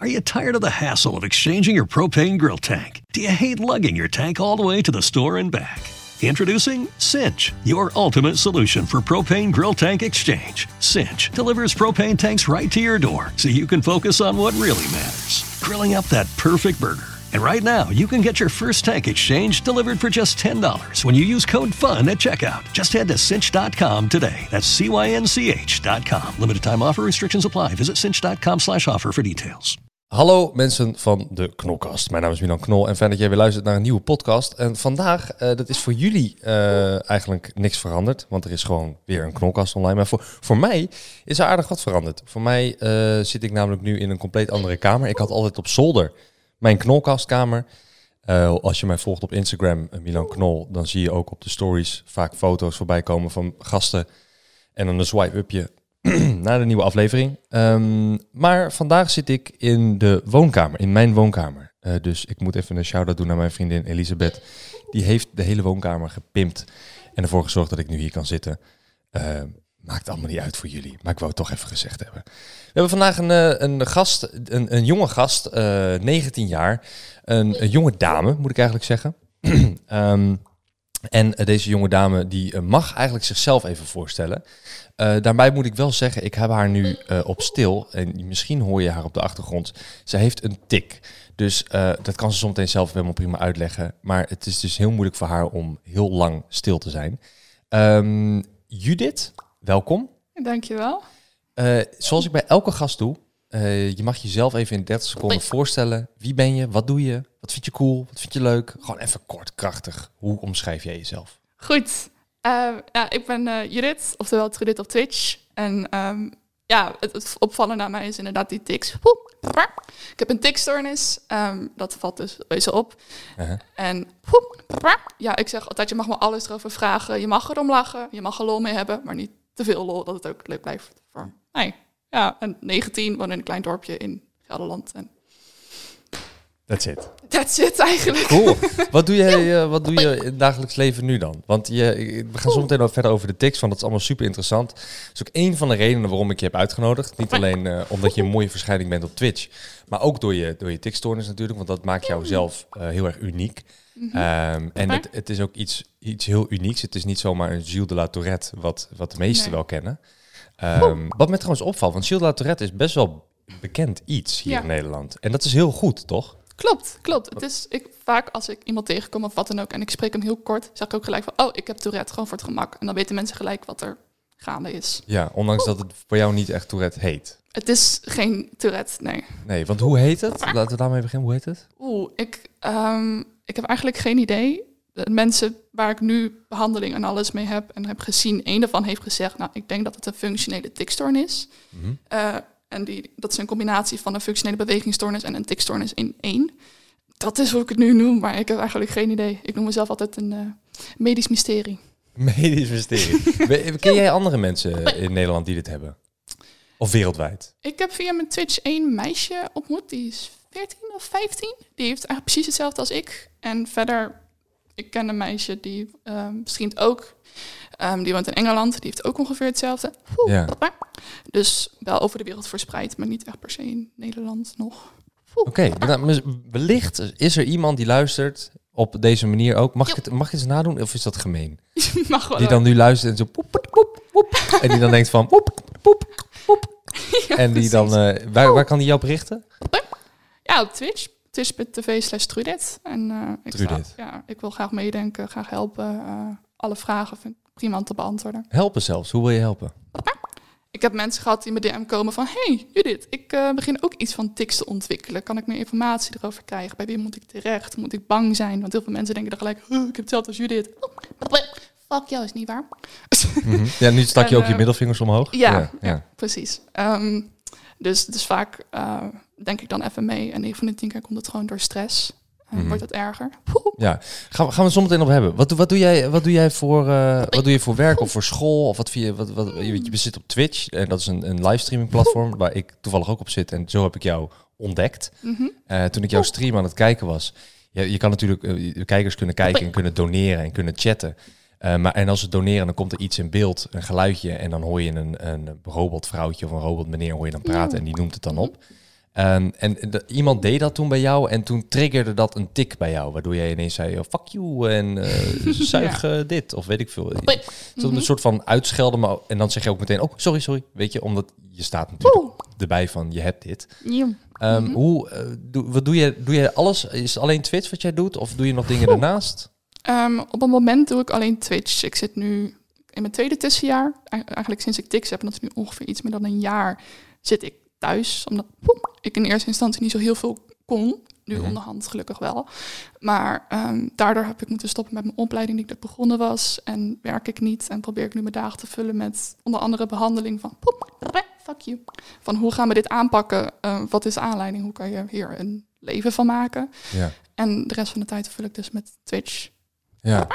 Are you tired of the hassle of exchanging your propane grill tank? Do you hate lugging your tank all the way to the store and back? Introducing Cinch, your ultimate solution for propane grill tank exchange. Cinch delivers propane tanks right to your door so you can focus on what really matters grilling up that perfect burger. And right now, you can get your first tank exchange delivered for just $10 when you use code FUN at checkout. Just head to cinch.com today. That's C-Y-N-C-H.com. Limited time offer restrictions apply. Visit cinch.com slash offer for details. Hallo mensen van de Knolkast. Mijn naam is Milan Knol en fijn dat jij weer luistert naar een nieuwe podcast. En vandaag, uh, dat is voor jullie uh, eigenlijk niks veranderd, want er is gewoon weer een Knolkast online. Maar voor, voor mij is er aardig wat veranderd. Voor mij uh, zit ik namelijk nu in een compleet andere kamer. Ik had altijd op zolder mijn Knolkastkamer. als je mij volgt op Instagram, Milan Knol, dan zie je ook op de stories vaak foto's voorbij komen van gasten. En dan een swipe-upje naar de nieuwe aflevering. Um, maar vandaag zit ik in de woonkamer, in mijn woonkamer. Uh, dus ik moet even een shout-out doen naar mijn vriendin Elisabeth. Die heeft de hele woonkamer gepimpt en ervoor gezorgd dat ik nu hier kan zitten. Uh, maakt allemaal niet uit voor jullie, maar ik wou het toch even gezegd hebben. We hebben vandaag een, uh, een gast, een, een jonge gast, 19 jaar. Een, een, jonge dame, moet ik eigenlijk zeggen. um, en deze jonge dame die mag eigenlijk zichzelf even voorstellen. Uh, daarbij moet ik wel zeggen, ik heb haar nu uh, op stil. En misschien hoor je haar op de achtergrond. Ze heeft een tik. Dus uh, dat kan ze soms zelf helemaal prima uitleggen. Maar het is dus heel moeilijk voor haar om heel lang stil te zijn. Um, Judith, welkom. Dankjewel. zoals ik bij elke gast doe, je mag jezelf even in 30 seconden voorstellen. Wie ben je? Wat doe je? Wat vind je cool? Wat vind je leuk? Gewoon even kort, krachtig. Hoe omschrijf jij jezelf? Goed. Uh, ja, ik ben uh, Judith, oftewel Judith op Twitch. En um, ja, het, het opvallende aan mij is inderdaad die tics. Ik heb een tikstoornis, um, dat valt dus reuze op. Uh -huh. En ja, ik zeg altijd, je mag me alles erover vragen. Je mag erom lachen, je mag er lol mee hebben, maar niet te veel lol, dat het ook leuk blijft. Voor, nee, ja, en 19, woon in een klein dorpje in Gelderland. En That's it. That's it eigenlijk. Cool. Wat doe, jij, uh, wat doe je in het dagelijks leven nu dan? Want je, we gaan zo meteen nog verder over de tics, want dat is allemaal super interessant. Dat is ook een van de redenen waarom ik je heb uitgenodigd. Niet alleen uh, omdat je een mooie verschijning bent op Twitch, maar ook door je, door je tikstoornis natuurlijk, want dat maakt jou zelf uh, heel erg uniek. Mm -hmm. um, en het, het, is ook iets, iets heel unieks. Het is niet zomaar een Gilles de la Tourette, wat, wat de meesten nee. wel kennen. Um, wat me trouwens opvalt, want Gilles de la Tourette is best wel bekend iets hier ja. in Nederland. En dat is heel goed, toch? Klopt, klopt. Het is ik, vaak als ik iemand tegenkom of wat dan ook en ik spreek hem heel kort, zeg ik ook gelijk van, oh, ik heb Tourette, gewoon voor het gemak. En dan weten mensen gelijk wat er gaande is. Ja, ondanks Oeh. dat het voor jou niet echt Tourette heet. Het is geen Tourette, nee. Nee, want hoe heet het? Laten we daarmee beginnen. Hoe heet het? Oeh, ik, um, ik heb eigenlijk geen idee. De mensen waar ik nu behandeling en alles mee heb en heb gezien, een daarvan heeft gezegd, nou, ik denk dat het een functionele tikstoornis is. Mm -hmm. uh, en die, dat is een combinatie van een functionele bewegingsstoornis en een tikstoornis in één. Dat is hoe ik het nu noem, maar ik heb eigenlijk geen idee. Ik noem mezelf altijd een uh, medisch mysterie. Medisch mysterie. Ken jij andere mensen in Nederland die dit hebben? Of wereldwijd? Ik heb via mijn Twitch één meisje ontmoet, die is 14 of 15. Die heeft eigenlijk precies hetzelfde als ik. En verder, ik ken een meisje die uh, misschien ook Um, die woont in Engeland, die heeft ook ongeveer hetzelfde. Oeh, ja. Dus wel over de wereld verspreid, maar niet echt per se in Nederland nog. Oké, okay, wellicht is er iemand die luistert op deze manier ook. Mag, ik het, mag je het eens nadoen of is dat gemeen? mag wel. Die dan nu luistert en zo poep, poep, poep, poep, en die dan denkt van poep, poep, poep. Ja, en die dan, uh, waar, waar kan die jou berichten? Ja, op Twitch. Twitch.tv slash Trudet. En uh, ik, sta, ja, ik wil graag meedenken, graag helpen. Uh, alle vragen vind ik prima om te beantwoorden. Helpen zelfs? Hoe wil je helpen? Ik heb mensen gehad die me DM komen van... hey Judith, ik uh, begin ook iets van tics te ontwikkelen. Kan ik meer informatie erover krijgen? Bij wie moet ik terecht? Moet ik bang zijn? Want heel veel mensen denken dan gelijk... Oh, ik heb hetzelfde als Judith. Fuck jou, is niet waar. Mm -hmm. Ja, nu stak je en, ook je middelvingers omhoog. Ja, ja, ja. ja precies. Um, dus, dus vaak uh, denk ik dan even mee. En 9 van de 10 keer komt het gewoon door stress. Mm -hmm. Wordt het erger? Ja, gaan we, gaan we zometeen op hebben. Wat, wat, doe jij, wat, doe jij voor, uh, wat doe je voor werk of voor school? Of wat via, wat, wat, je, je zit op Twitch en dat is een, een livestreaming platform waar ik toevallig ook op zit. En zo heb ik jou ontdekt. Mm -hmm. uh, toen ik jouw stream aan het kijken was. Je, je kan natuurlijk, uh, de kijkers kunnen kijken en kunnen doneren en kunnen chatten. Uh, maar en als ze doneren, dan komt er iets in beeld, een geluidje. En dan hoor je een, een robotvrouwtje of een robotmeneer hoor je dan praten en die noemt het dan op. Ehm, en de- iemand deed dat toen bij jou en toen triggerde dat een tik bij jou, waardoor jij ineens zei, oh, fuck you en eh zuig eh, dit of weet ik veel. Zo'n een soort van uitschelden, maar en dan zeg je ook meteen, oh sorry, sorry, weet je, omdat je staat natuurlijk Oeh. erbij van je hebt dit. Nieuw. Ehm, Mhm. Hoe, eh, doe, wat doe je, doe je alles? Is het alleen Twitch wat jij doet of doe je nog dingen daarnaast? Ehm, op het moment doe ik alleen Twitch. Ik zit nu in mijn tweede tussenjaar. Ei- Eigenlijk sinds ik Tix heb, en dat is nu ongeveer iets meer dan een jaar, zit ik thuis. Omdat ik in eerste instantie niet zo heel veel kon. Nu Mhm. onderhand gelukkig wel. Maar ehm, daardoor heb ik moeten stoppen met mijn opleiding die ik net begonnen was. En werk ik niet. En probeer ik nu mijn dagen te vullen met onder andere behandeling van... fuck you. Van hoe gaan we dit aanpakken? Eh, wat is de aanleiding? Hoe kan je hier een leven van maken? Ja. En de rest van de tijd vul ik dus met Twitch. Ja.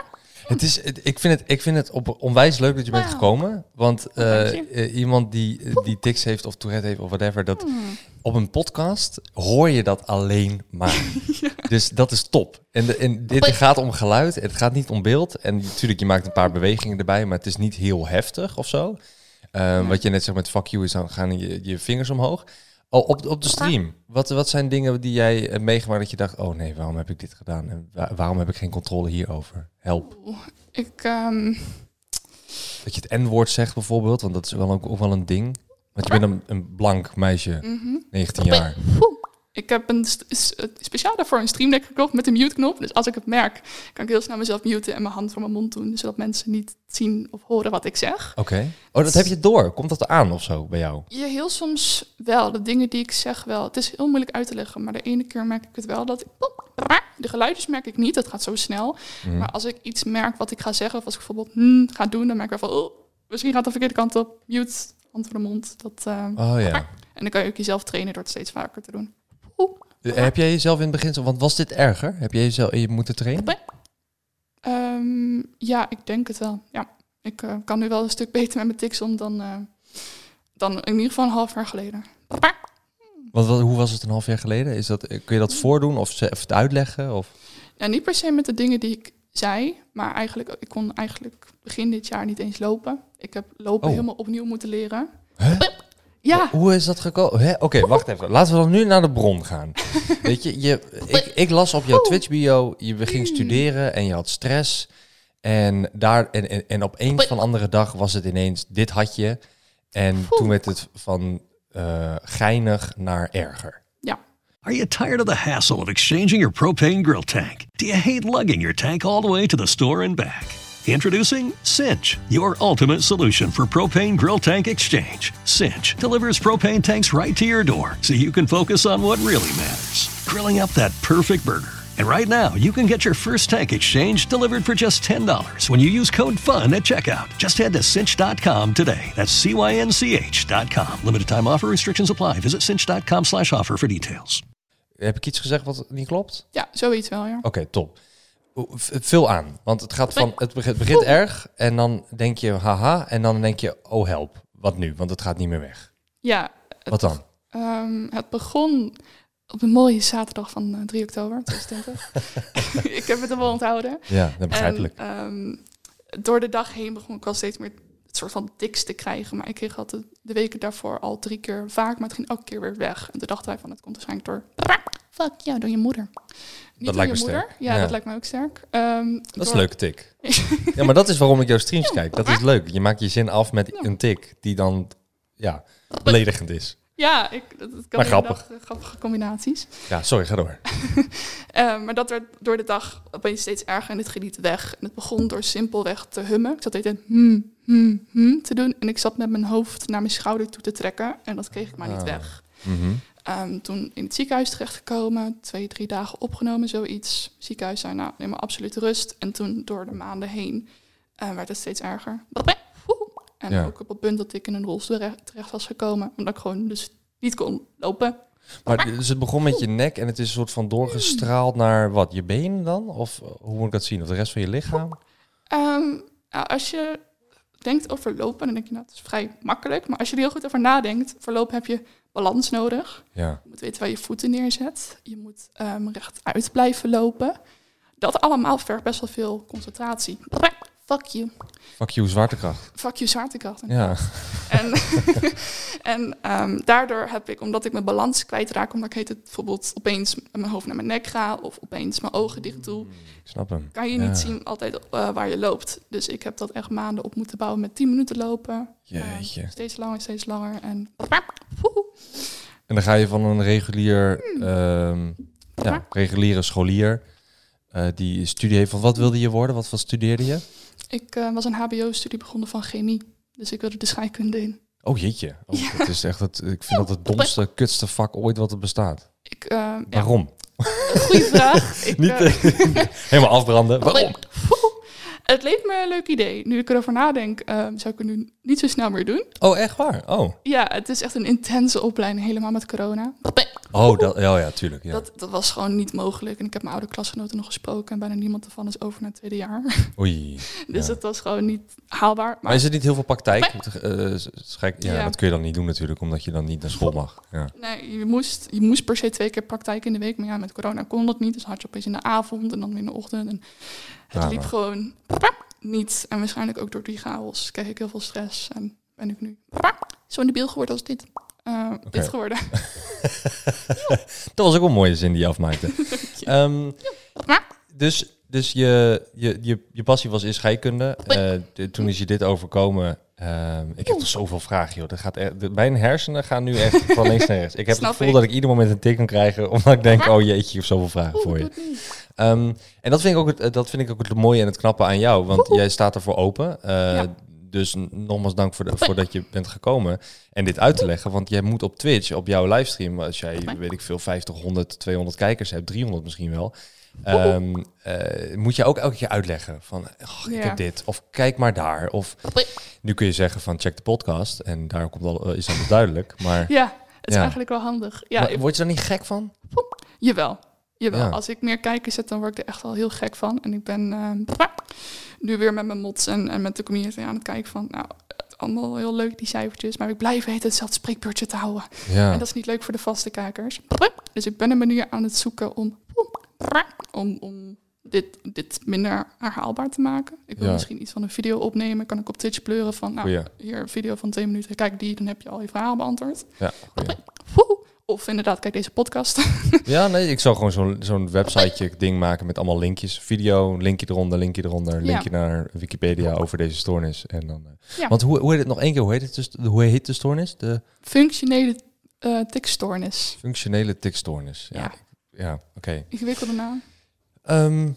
Het is, het- ik, vind het, ik vind het op, onwijs leuk dat je bent gekomen. Want eh, eh, iemand die, die tics heeft of Tourette heeft of whatever, dat Hmm. Op een podcast hoor je dat alleen maar. Dus dat is top. En, de, en dit gaat om geluid, het gaat niet om beeld. En natuurlijk, je maakt een paar bewegingen erbij, maar het is niet heel heftig of zo. Ehm, Wat je net zegt met fuck you is dan gaan je, je vingers omhoog. Oh, op, op de stream, wat, wat zijn dingen die jij hebt meegemaakt dat je dacht, oh nee, waarom heb ik dit gedaan? En wa- waarom heb ik geen controle hierover? Help. Ik, ehm, Dat je het N-woord zegt bijvoorbeeld, want dat is wel ook, ook wel een ding. Want je bent een, een blank meisje, mhm. 19 jaar. Oeh. Ik heb een speciaal daarvoor een Stream Deck gekocht met een mute-knop. Dus als ik het merk, kan ik heel snel mezelf muten en mijn hand voor mijn mond doen. Zodat mensen niet zien of horen wat ik zeg. Oké. Oh, dat heb je door. Komt dat aan of zo bij jou? Ja, heel soms wel. De dingen die ik zeg wel. Het is heel moeilijk uit te leggen. Maar de ene keer merk ik het wel dat ik... De geluidjes merk ik niet. Dat gaat zo snel. Mhm. Maar als ik iets merk wat ik ga zeggen... Of als ik bijvoorbeeld hmm, ga doen... Dan merk ik wel van... Oh, misschien gaat het de verkeerde kant op. Mute, de mond. Dat, eh, Oh ja. En dan kan je ook jezelf trainen door het steeds vaker te doen. Oeh. Eh, Heb jij jezelf in het begin, zo- want was dit erger? Heb jij jezelf je moeten trainen? Ehm, ja, ik denk het wel. Ja, ik eh, kan nu wel een stuk beter met mijn tics om dan, dan in ieder geval een half jaar geleden. Want wat, hoe was het een half jaar geleden? Is dat, kun je dat voordoen of ze- het uitleggen? Of? Ja, niet per se met de dingen die ik zei, maar eigenlijk, ik kon eigenlijk begin dit jaar niet eens lopen. Ik heb lopen Oh. helemaal opnieuw moeten leren. Huh? Ja, Hoe is dat gekomen? Oké, wacht even. Laten we dan nu naar de bron gaan. Weet je, je ik, ik las op jouw Twitch-bio, je ging studeren en je had stress. En, daar, en, en, en op een van andere dag was het ineens, dit had je. En toen werd het van eh, geinig naar erger. Are you tired of the hassle of exchanging your propane grill tank? Do you hate lugging your tank all the way to the store and back? Introducing Cinch, your ultimate solution for propane grill tank exchange. Cinch delivers propane tanks right to your door so you can focus on what really matters grilling up that perfect burger. And right now, you can get your first tank exchange delivered for just $10 when you use code FUN at checkout. Just head to cinch.com today. That's C-Y-N-C-H.com. Limited time offer restrictions apply. Visit cinch.com slash offer for details. Heb ik iets gezegd wat niet klopt? ja, zoiets wel, ja. Oké, top. V- Vul aan, want het gaat van, het begint, het begint erg en dan denk je haha en dan denk je oh help, wat nu? Want het gaat niet meer weg. Ja, Wat dan? Ehm, het begon op een mooie zaterdag van eh, 3 oktober 2020. ik heb het er wel onthouden. Ja, dat begrijpelijk. En, ehm, door de dag heen begon ik wel steeds meer het soort van tics te krijgen. Maar ik kreeg altijd de weken daarvoor al drie keer vaak, maar het ging elke keer weer weg. En toen dachten wij van, het komt waarschijnlijk door... Fuck ja, door je moeder. Niet door lijkt je me moeder. sterk. Ja, Ja. dat lijkt me ook sterk. Ehm, Dat is een leuke tik. ja, maar dat is waarom ik jouw streams kijk. Dat is leuk. Je maakt je zin af met een tik die dan ja, beledigend is. Ja, ik, dat, dat kan Maar grappig. dag, eh, grappige combinaties. Ja, sorry, ga door. Eh, maar dat werd door de dag opeens steeds erger en het ging niet weg. En het begon door simpelweg te hummen. Ik zat de hele tijd hmm, hmm, hmm te doen. En ik zat met mijn hoofd naar mijn schouder toe te trekken. En dat kreeg ik maar niet Ah. weg. Mhm. Ehm, toen in het ziekenhuis terechtgekomen. Twee, drie dagen opgenomen, zoiets. Ziekenhuis zei, nou, neem maar absoluut rust. En toen door de maanden heen eh, werd het steeds erger. En Ja. ook op het punt dat ik in een rolstoel terecht- was gekomen. Omdat ik gewoon dus niet kon lopen. Maar dus het begon met je nek en het is een soort van doorgestraald naar wat? Je benen dan? Of eh, hoe moet ik dat zien? Of de rest van je lichaam? Ehm, als je denkt over lopen, dan denk je, nou, het is vrij makkelijk. Maar als je er heel goed over nadenkt, voor lopen heb je balans nodig. Ja. Je moet weten waar je voeten neerzet. Je moet ehm rechtuit blijven lopen. Dat allemaal vergt best wel veel concentratie. Fuck you. Fuck you, zwaartekracht. Fuck you, zwaartekracht. Ja. En, en ehm, daardoor heb ik, omdat ik mijn balans kwijtraak, omdat ik heet het bijvoorbeeld opeens mijn hoofd naar mijn nek ga of opeens mijn ogen dicht doe, Ik snap hem. kan je Ja. niet zien altijd eh, waar je loopt. Dus ik heb dat echt maanden op moeten bouwen met 10 minuten lopen. Jeetje. Eh, steeds langer, steeds langer. En. En dan ga je van een regulier, Hmm. ehm, ja, reguliere scholier eh, die studie heeft. Van wat wilde je worden? Wat, wat studeerde je? ik eh, was een hbo-studie begonnen van chemie. Dus ik wilde de scheikunde in. Oh jeetje. Oh, Dat is echt het, ik vind dat het domste, kutste vak ooit wat er bestaat. Ik, eh, ja, Waarom? goeie vraag. Ik, Niet helemaal afbranden. Waarom? Het leek me een leuk idee. Nu ik erover nadenk, eh, zou ik het nu niet zo snel meer doen. Oh, echt waar? Oh, Ja, het is echt een intense opleiding, helemaal met corona. oh, dat, oh ja, tuurlijk. Ja. Dat, dat was gewoon niet mogelijk. En ik heb mijn oude klasgenoten nog gesproken en bijna niemand ervan is over naar het tweede jaar. Oei. Dus Ja. het was gewoon niet haalbaar. Maar, Maar is het niet heel veel praktijk? Schijk- ja, Ja. dat kun je dan niet doen natuurlijk, omdat je dan niet naar school mag. Ja. nee, je moest, je moest per se twee keer praktijk in de week. Maar ja, met corona kon dat niet. Dus had je opeens in de avond en dan weer in de ochtend. En het liep gewoon niet. En waarschijnlijk ook door die chaos kreeg ik heel veel stress. En ben ik nu zo in de beeld geworden als dit. eh, Dit geworden. Dat was ook een mooie zin die je afmaakte. Ehm, dus dus je, je, je, je passie was in scheikunde. Eh, de- toen is je dit overkomen. Ehm, ik heb toch zoveel vragen, joh. Dat gaat echt, de, mijn hersenen gaan nu echt van links naar rechts. Ik heb Snap het gevoel ik. dat ik ieder moment een tik kan krijgen. Omdat ik denk, oh jeetje, ik heb zoveel vragen voor je. Ehm, en dat vind, ik ook het, eh, dat vind ik ook het mooie en het knappe aan jou. Want jij staat ervoor open. Eh, Ja. Dus nogmaals dank voor, de, voor dat je bent gekomen en dit uit te leggen. Want jij moet op Twitch, op jouw livestream, als jij, weet ik veel, 50, 100, 200 kijkers hebt, 300 misschien wel. ehm, eh, moet je ook elke keer uitleggen van, oh, ik Ja. heb dit, of kijk maar daar. Of nu kun je zeggen van, check de podcast en daar komt al, eh, is dan duidelijk. Maar, Ja, het is Ja. eigenlijk wel handig. Ja, maar word je daar niet gek van? Jawel. Jawel. Ja. Als ik meer kijkers zet, dan word ik er echt wel heel gek van. En ik ben eh, nu weer met mijn mods en, en met de community aan het kijken van... Nou, het allemaal heel leuk, die cijfertjes. Maar ik blijf weten hetzelfde spreekbeurtje te houden. Ja, En dat is niet leuk voor de vaste kijkers. Dus ik ben een manier aan het zoeken om, om, om dit, dit minder herhaalbaar te maken. Ik wil Ja. misschien iets van een video opnemen. Kan ik op Twitch pleuren van, nou, Goeie. hier een video van twee minuten. Kijk die, dan heb je al je verhaal beantwoord. ja. Of inderdaad, kijk deze podcast. Ja, nee, ik zou gewoon zo'n zo'n websiteje ding maken met allemaal linkjes. Video, linkje eronder, linkje eronder, linkje naar Wikipedia over deze stoornis. En dan, eh, Ja. Want hoe, hoe heet het nog één keer? Hoe heet, het dus, hoe heet de stoornis? De Functionele eh tikstoornis. functionele tikstoornis. Ja, Ja. ja oké. Ingewikkelde naam. Ehm,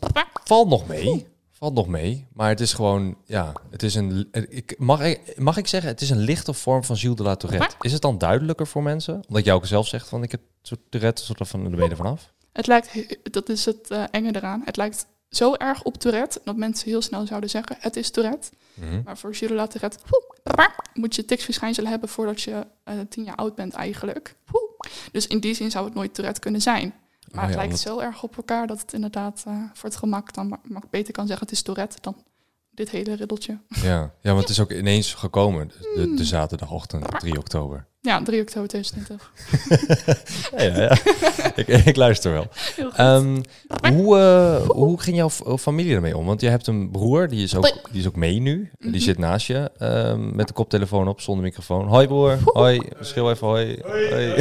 valt nog mee. Valt nog mee. Maar het is gewoon, ja, het is een. Ik, mag, ik, mag ik zeggen, het is een lichte vorm van Gilles de la Tourette. Is het dan duidelijker voor mensen? Omdat jij ook zelf zegt van ik heb soort Tourette, soort van de benen vanaf. Het lijkt, dat is het eh, enge eraan. Het lijkt zo erg op Tourette dat mensen heel snel zouden zeggen: het is Tourette. Mhm. Maar voor Gilles la Tourette woe, moet je ticsverschijnselen hebben voordat je eh, tien jaar oud bent eigenlijk. Woe. Dus in die zin zou het nooit Tourette kunnen zijn. Maar Oh het ja, lijkt zo erg op elkaar dat het inderdaad eh, voor het gemak dan ma- ma- beter kan zeggen: het is Tourette dan dit hele riddeltje. Ja, ja, want het is ook ineens gekomen, de, de zaterdagochtend, 3 oktober. Ja, 3 oktober 2020. Ja, ja, ja. ik, ik luister wel. Ehm, hoe, eh, hoe ging jouw familie ermee om? Want je hebt een broer, die is ook, die is ook mee nu. Die Mhm. zit naast je, ehm, met de koptelefoon op, zonder microfoon. Hoi broer, hoi, schreeuw even hoi. hoi.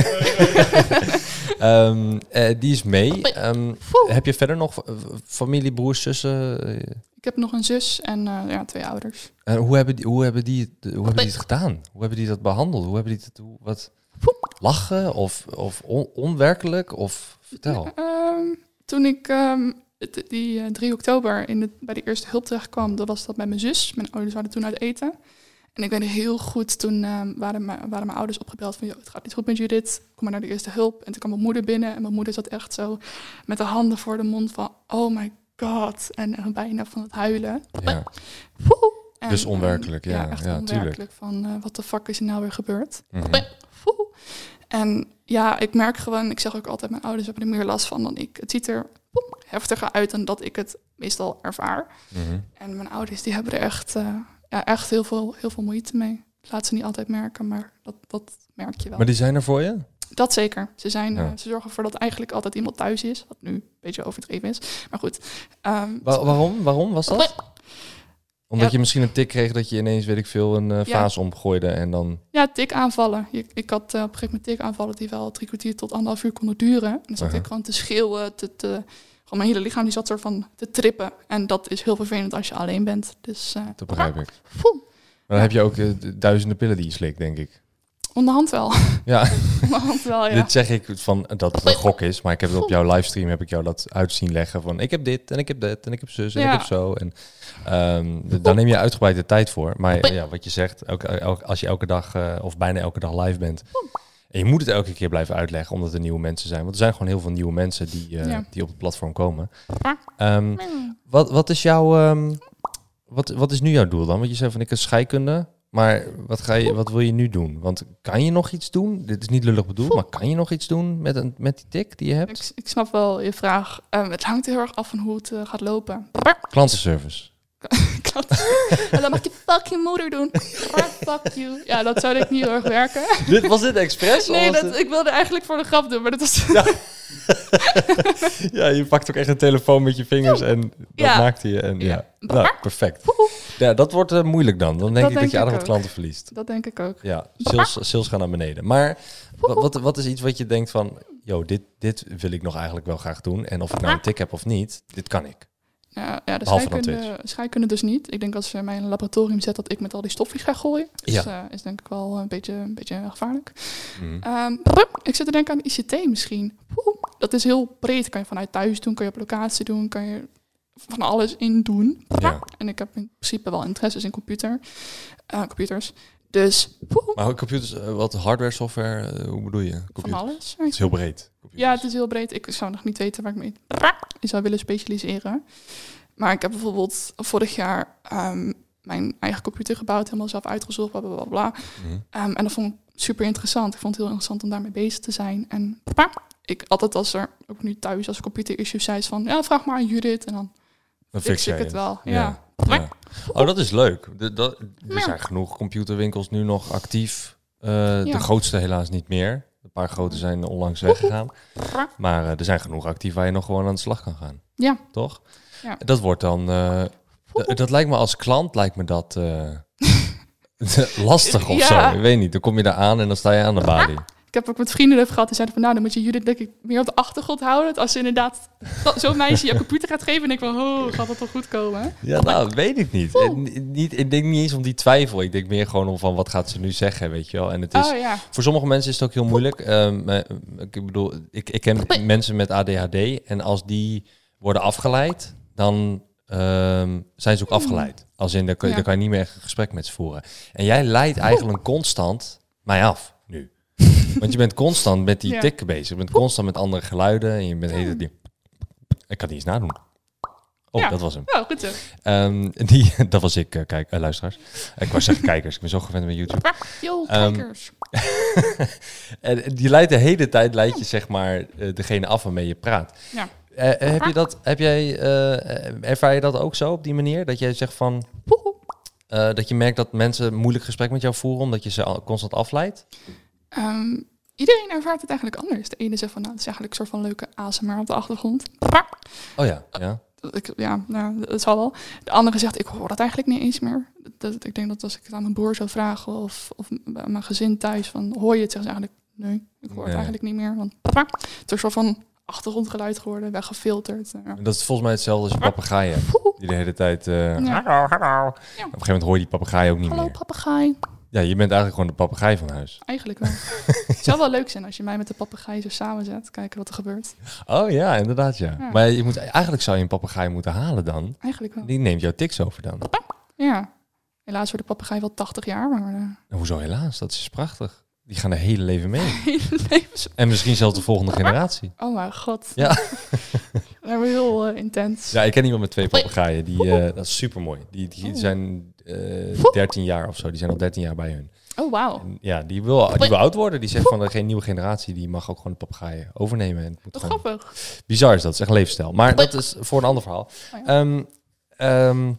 Ehm, eh, die is mee. Ehm, heb je verder nog eh, familie, broers, zussen? Eh, Ik heb nog een zus en eh, ja, twee ouders. En hoe hebben die, hoe hebben die, het- hoe hebben die het gedaan? Hoe hebben die dat behandeld? Hoe hebben die het, hoe, wat, lachen of, of on- onwerkelijk? Of vertel. Ehm, toen ik die eh, 3 oktober in de, bij de eerste hulp terecht kwam, dat was dat bij mijn zus. Mijn ouders waren toen uit eten. En ik weet heel goed, toen ehm, waren, mijn, waren mijn ouders opgebeld van... "Yo, het gaat niet goed met Judith, kom maar naar de eerste hulp. En toen kwam mijn moeder binnen en mijn moeder zat echt zo met de handen voor de mond van... Oh my god, en, en bijna van het huilen. Ja. En, Dus ehm, onwerkelijk, ja, echt ja, tuurlijk. onwerkelijk. Van, eh, wat de fuck is er nou weer gebeurd? Mhm. En ja, ik merk gewoon, ik zeg ook altijd, mijn ouders hebben er meer last van dan ik. Het ziet er heftiger uit dan dat ik het meestal ervaar. Mhm. En mijn ouders die hebben er echt, eh, ja, echt heel, veel, heel veel moeite mee. Laat ze niet altijd merken, maar dat, dat merk je wel. Maar die zijn er voor je? Dat zeker. Ze, zijn, Ja. eh, ze zorgen ervoor dat eigenlijk altijd iemand thuis is. Wat nu een beetje overdreven is. Maar goed. ehm, Wa- waarom? Waarom was dat? Omdat Ja. je misschien een tik kreeg dat je ineens, weet ik veel, een Ja. vaas omgooide en dan... Ja, tikaanvallen. Ik, ik had eh, op een gegeven moment tikaanvallen die wel drie kwartier tot anderhalf uur konden duren. En dan zat ik gewoon te schreeuwen, te, te, gewoon mijn hele lichaam die zat soort van te trippen. En dat is heel vervelend als je alleen bent. Dus eh Dat begrijp ik. poeh, Maar dan heb je ook eh, d- duizenden pillen die je slikt, denk ik. onderhand wel. Ja, onderhand wel, ja. dit zeg ik van dat het een gok is, maar ik heb het op jouw livestream heb ik jou dat uit zien leggen van ik heb dit en ik heb dit en ik heb zus en Ja. ik heb zo. En daar neem je uitgebreid de tijd voor. Maar ja, wat je zegt, elke- als je elke dag eh, of bijna elke dag live bent. En je moet het elke keer blijven uitleggen, omdat er nieuwe mensen zijn. Want er zijn gewoon heel veel nieuwe mensen die, eh, Ja. die op het platform komen. Ehm, wat, wat is jouw, ehm, wat, wat is nu jouw doel dan? Want je zei van ik heb scheikunde, maar wat, ga je, wat wil je nu doen? Want kan je nog iets doen? Dit is niet lullig bedoeld, maar kan je nog iets doen met, een, met die tik die je hebt? Ik, ik snap wel je vraag. Ehm, het hangt heel erg af van hoe het eh, gaat lopen. Klantenservice. en dan mag je fucking moeder doen. Fuck you. Ja, dat zou ik niet heel erg werken. dit, was dit expres? Nee, dat, ik wilde eigenlijk voor de grap doen, maar dat was... Ja, je pakt ook echt een telefoon met je vingers en dat Ja. maakte je. En, ja. Ja. Nou, perfect. Ja, dat wordt eh, moeilijk dan. Dan denk Dat ik dat je aardig wat klanten verliest. Dat denk ik ook. Ja, sales, sales gaan naar beneden. Maar wat, wat, wat is iets wat je denkt van... Yo, dit, dit wil ik nog eigenlijk wel graag doen. En of ik nou een tik heb of niet, dit kan ik. Ja, ja de scheikunde, scheikunde dus niet. Ik denk als ze mij in een laboratorium zet dat ik met al die stofjes ga gooien. Dus Ja. eh, is denk ik wel een beetje, een beetje gevaarlijk. Mhm. Ehm, ik zit te denken aan ICT misschien. Dat is heel breed. Kan je vanuit thuis doen, kan je op locatie doen, kan je van alles in doen. Ja. En ik heb in principe wel interesses in computer, eh, computers. Dus Maar computers, eh, wat hardware, software, eh, hoe bedoel je? van Computers. alles. Het is heel breed. Ja, het is heel breed. Ik zou nog niet weten waar ik mee ik zou willen specialiseren. Maar ik heb bijvoorbeeld vorig jaar ehm, mijn eigen computer gebouwd, helemaal zelf uitgezocht, bla bla bla. bla. Mhm. Ehm, en dat vond ik super interessant. Ik vond het heel interessant om daarmee bezig te zijn. En ik altijd als er, ook nu thuis, als computer issues zijn, is van, ja, vraag maar aan Judith. En dan Dan fix fix ik het wel. Ja. Ja. Oh, dat is leuk. De, dat, er zijn genoeg computerwinkels nu nog actief. Eh, De grootste helaas niet meer. Een paar grote zijn onlangs weggegaan. Maar eh, er zijn genoeg actief waar je nog gewoon aan de slag kan gaan. Ja. Toch? Ja. Dat wordt dan... d- dat lijkt me als klant, lijkt me dat... lastig of Ja. zo. Ik weet niet. Dan kom je daar aan en dan sta je aan de balie. Ik heb ook met vrienden gehad die zeiden van, nou, dan moet je Judith denk ik meer op de achtergrond houden. Als ze inderdaad zo'n meisje je computer gaat geven, en ik van, oh, gaat dat toch goed komen? Ja, nou, weet ik niet. Eh, niet. Ik denk niet eens om die twijfel. Ik denk meer gewoon om van wat gaat ze nu zeggen, weet je wel. En het is... oh ja. Voor sommige mensen is het ook heel moeilijk. Ehm, eh, ik bedoel, ik, ik ken mensen met ADHD en als die worden afgeleid, dan ehm, zijn ze ook afgeleid. Als in, dan kan, Ja. dan kan je niet meer een gesprek met ze voeren. En jij leidt eigenlijk constant mij af. Want je bent constant met die Ja. tikken bezig. Je bent constant met andere geluiden en je bent hele die... Ik kan niet eens nadoen. Oh, Ja. dat was hem. Oh, goed zo. Ehm, die, dat was ik, eh, kijk, eh, luisteraars. Ik wou zeggen kijkers. Ik ben zo gewend met YouTube. Yo, Ehm, kijkers. En die leidt de hele tijd, leidt je zeg maar eh, degene af waarmee je praat. Ja. Heb je dat, heb jij, ervaar je dat ook zo op die manier? Dat jij zegt van, dat je merkt dat mensen een moeilijk gesprek met jou voeren omdat je ze constant afleidt? Ehm, iedereen ervaart het eigenlijk anders. De ene zegt van, nou, het is eigenlijk een soort van leuke ASMR op de achtergrond. Oh ja, ja. Ik, ja, nou, dat zal wel. De andere zegt, ik hoor dat eigenlijk niet eens meer. Dat, ik denk dat als ik het aan mijn broer zou vragen of, of aan mijn gezin thuis, van hoor je het, zeggen ze eigenlijk, nee, ik hoor het eigenlijk niet meer. Want het is een soort van achtergrondgeluid geworden, weggefilterd. Ja. Dat is volgens mij hetzelfde als je papegaai hebt. Die de hele tijd... eh, Ja. Hallo, hallo. Op een gegeven moment hoor je die papegaai ook niet Hallo meer. papegaai. Ja, je bent eigenlijk gewoon de papegaai van huis. Eigenlijk wel. het zou wel leuk zijn als je mij met de papegaai zo samenzet. Kijken wat er gebeurt. Oh ja, inderdaad ja. Ja. Maar je moet, eigenlijk zou je een papegaai moeten halen dan. Eigenlijk wel. Die neemt jouw tics over dan. Ja. Helaas wordt de papegaai wel 80 jaar, maar eh, Nou, hoezo helaas? Dat is prachtig. Die gaan de hele leven mee. hele. En misschien zelfs de volgende generatie. Oh mijn god. Ja. Dat we heel eh, intens. Ja, ik ken iemand met twee papegaaien. Die, eh, dat is super mooi. Die, die Oh. zijn eh 13 jaar of zo. Die zijn al 13 jaar bij hun. Oh wauw. Ja, die wil, die wil oud worden. Die zegt van de geen nieuwe generatie, die mag ook gewoon de papegaaien overnemen. En moet gewoon... grappig. Bizar is dat. Is echt een levensstijl. Maar dat is voor een ander verhaal. Oh ja. Ehm, ehm,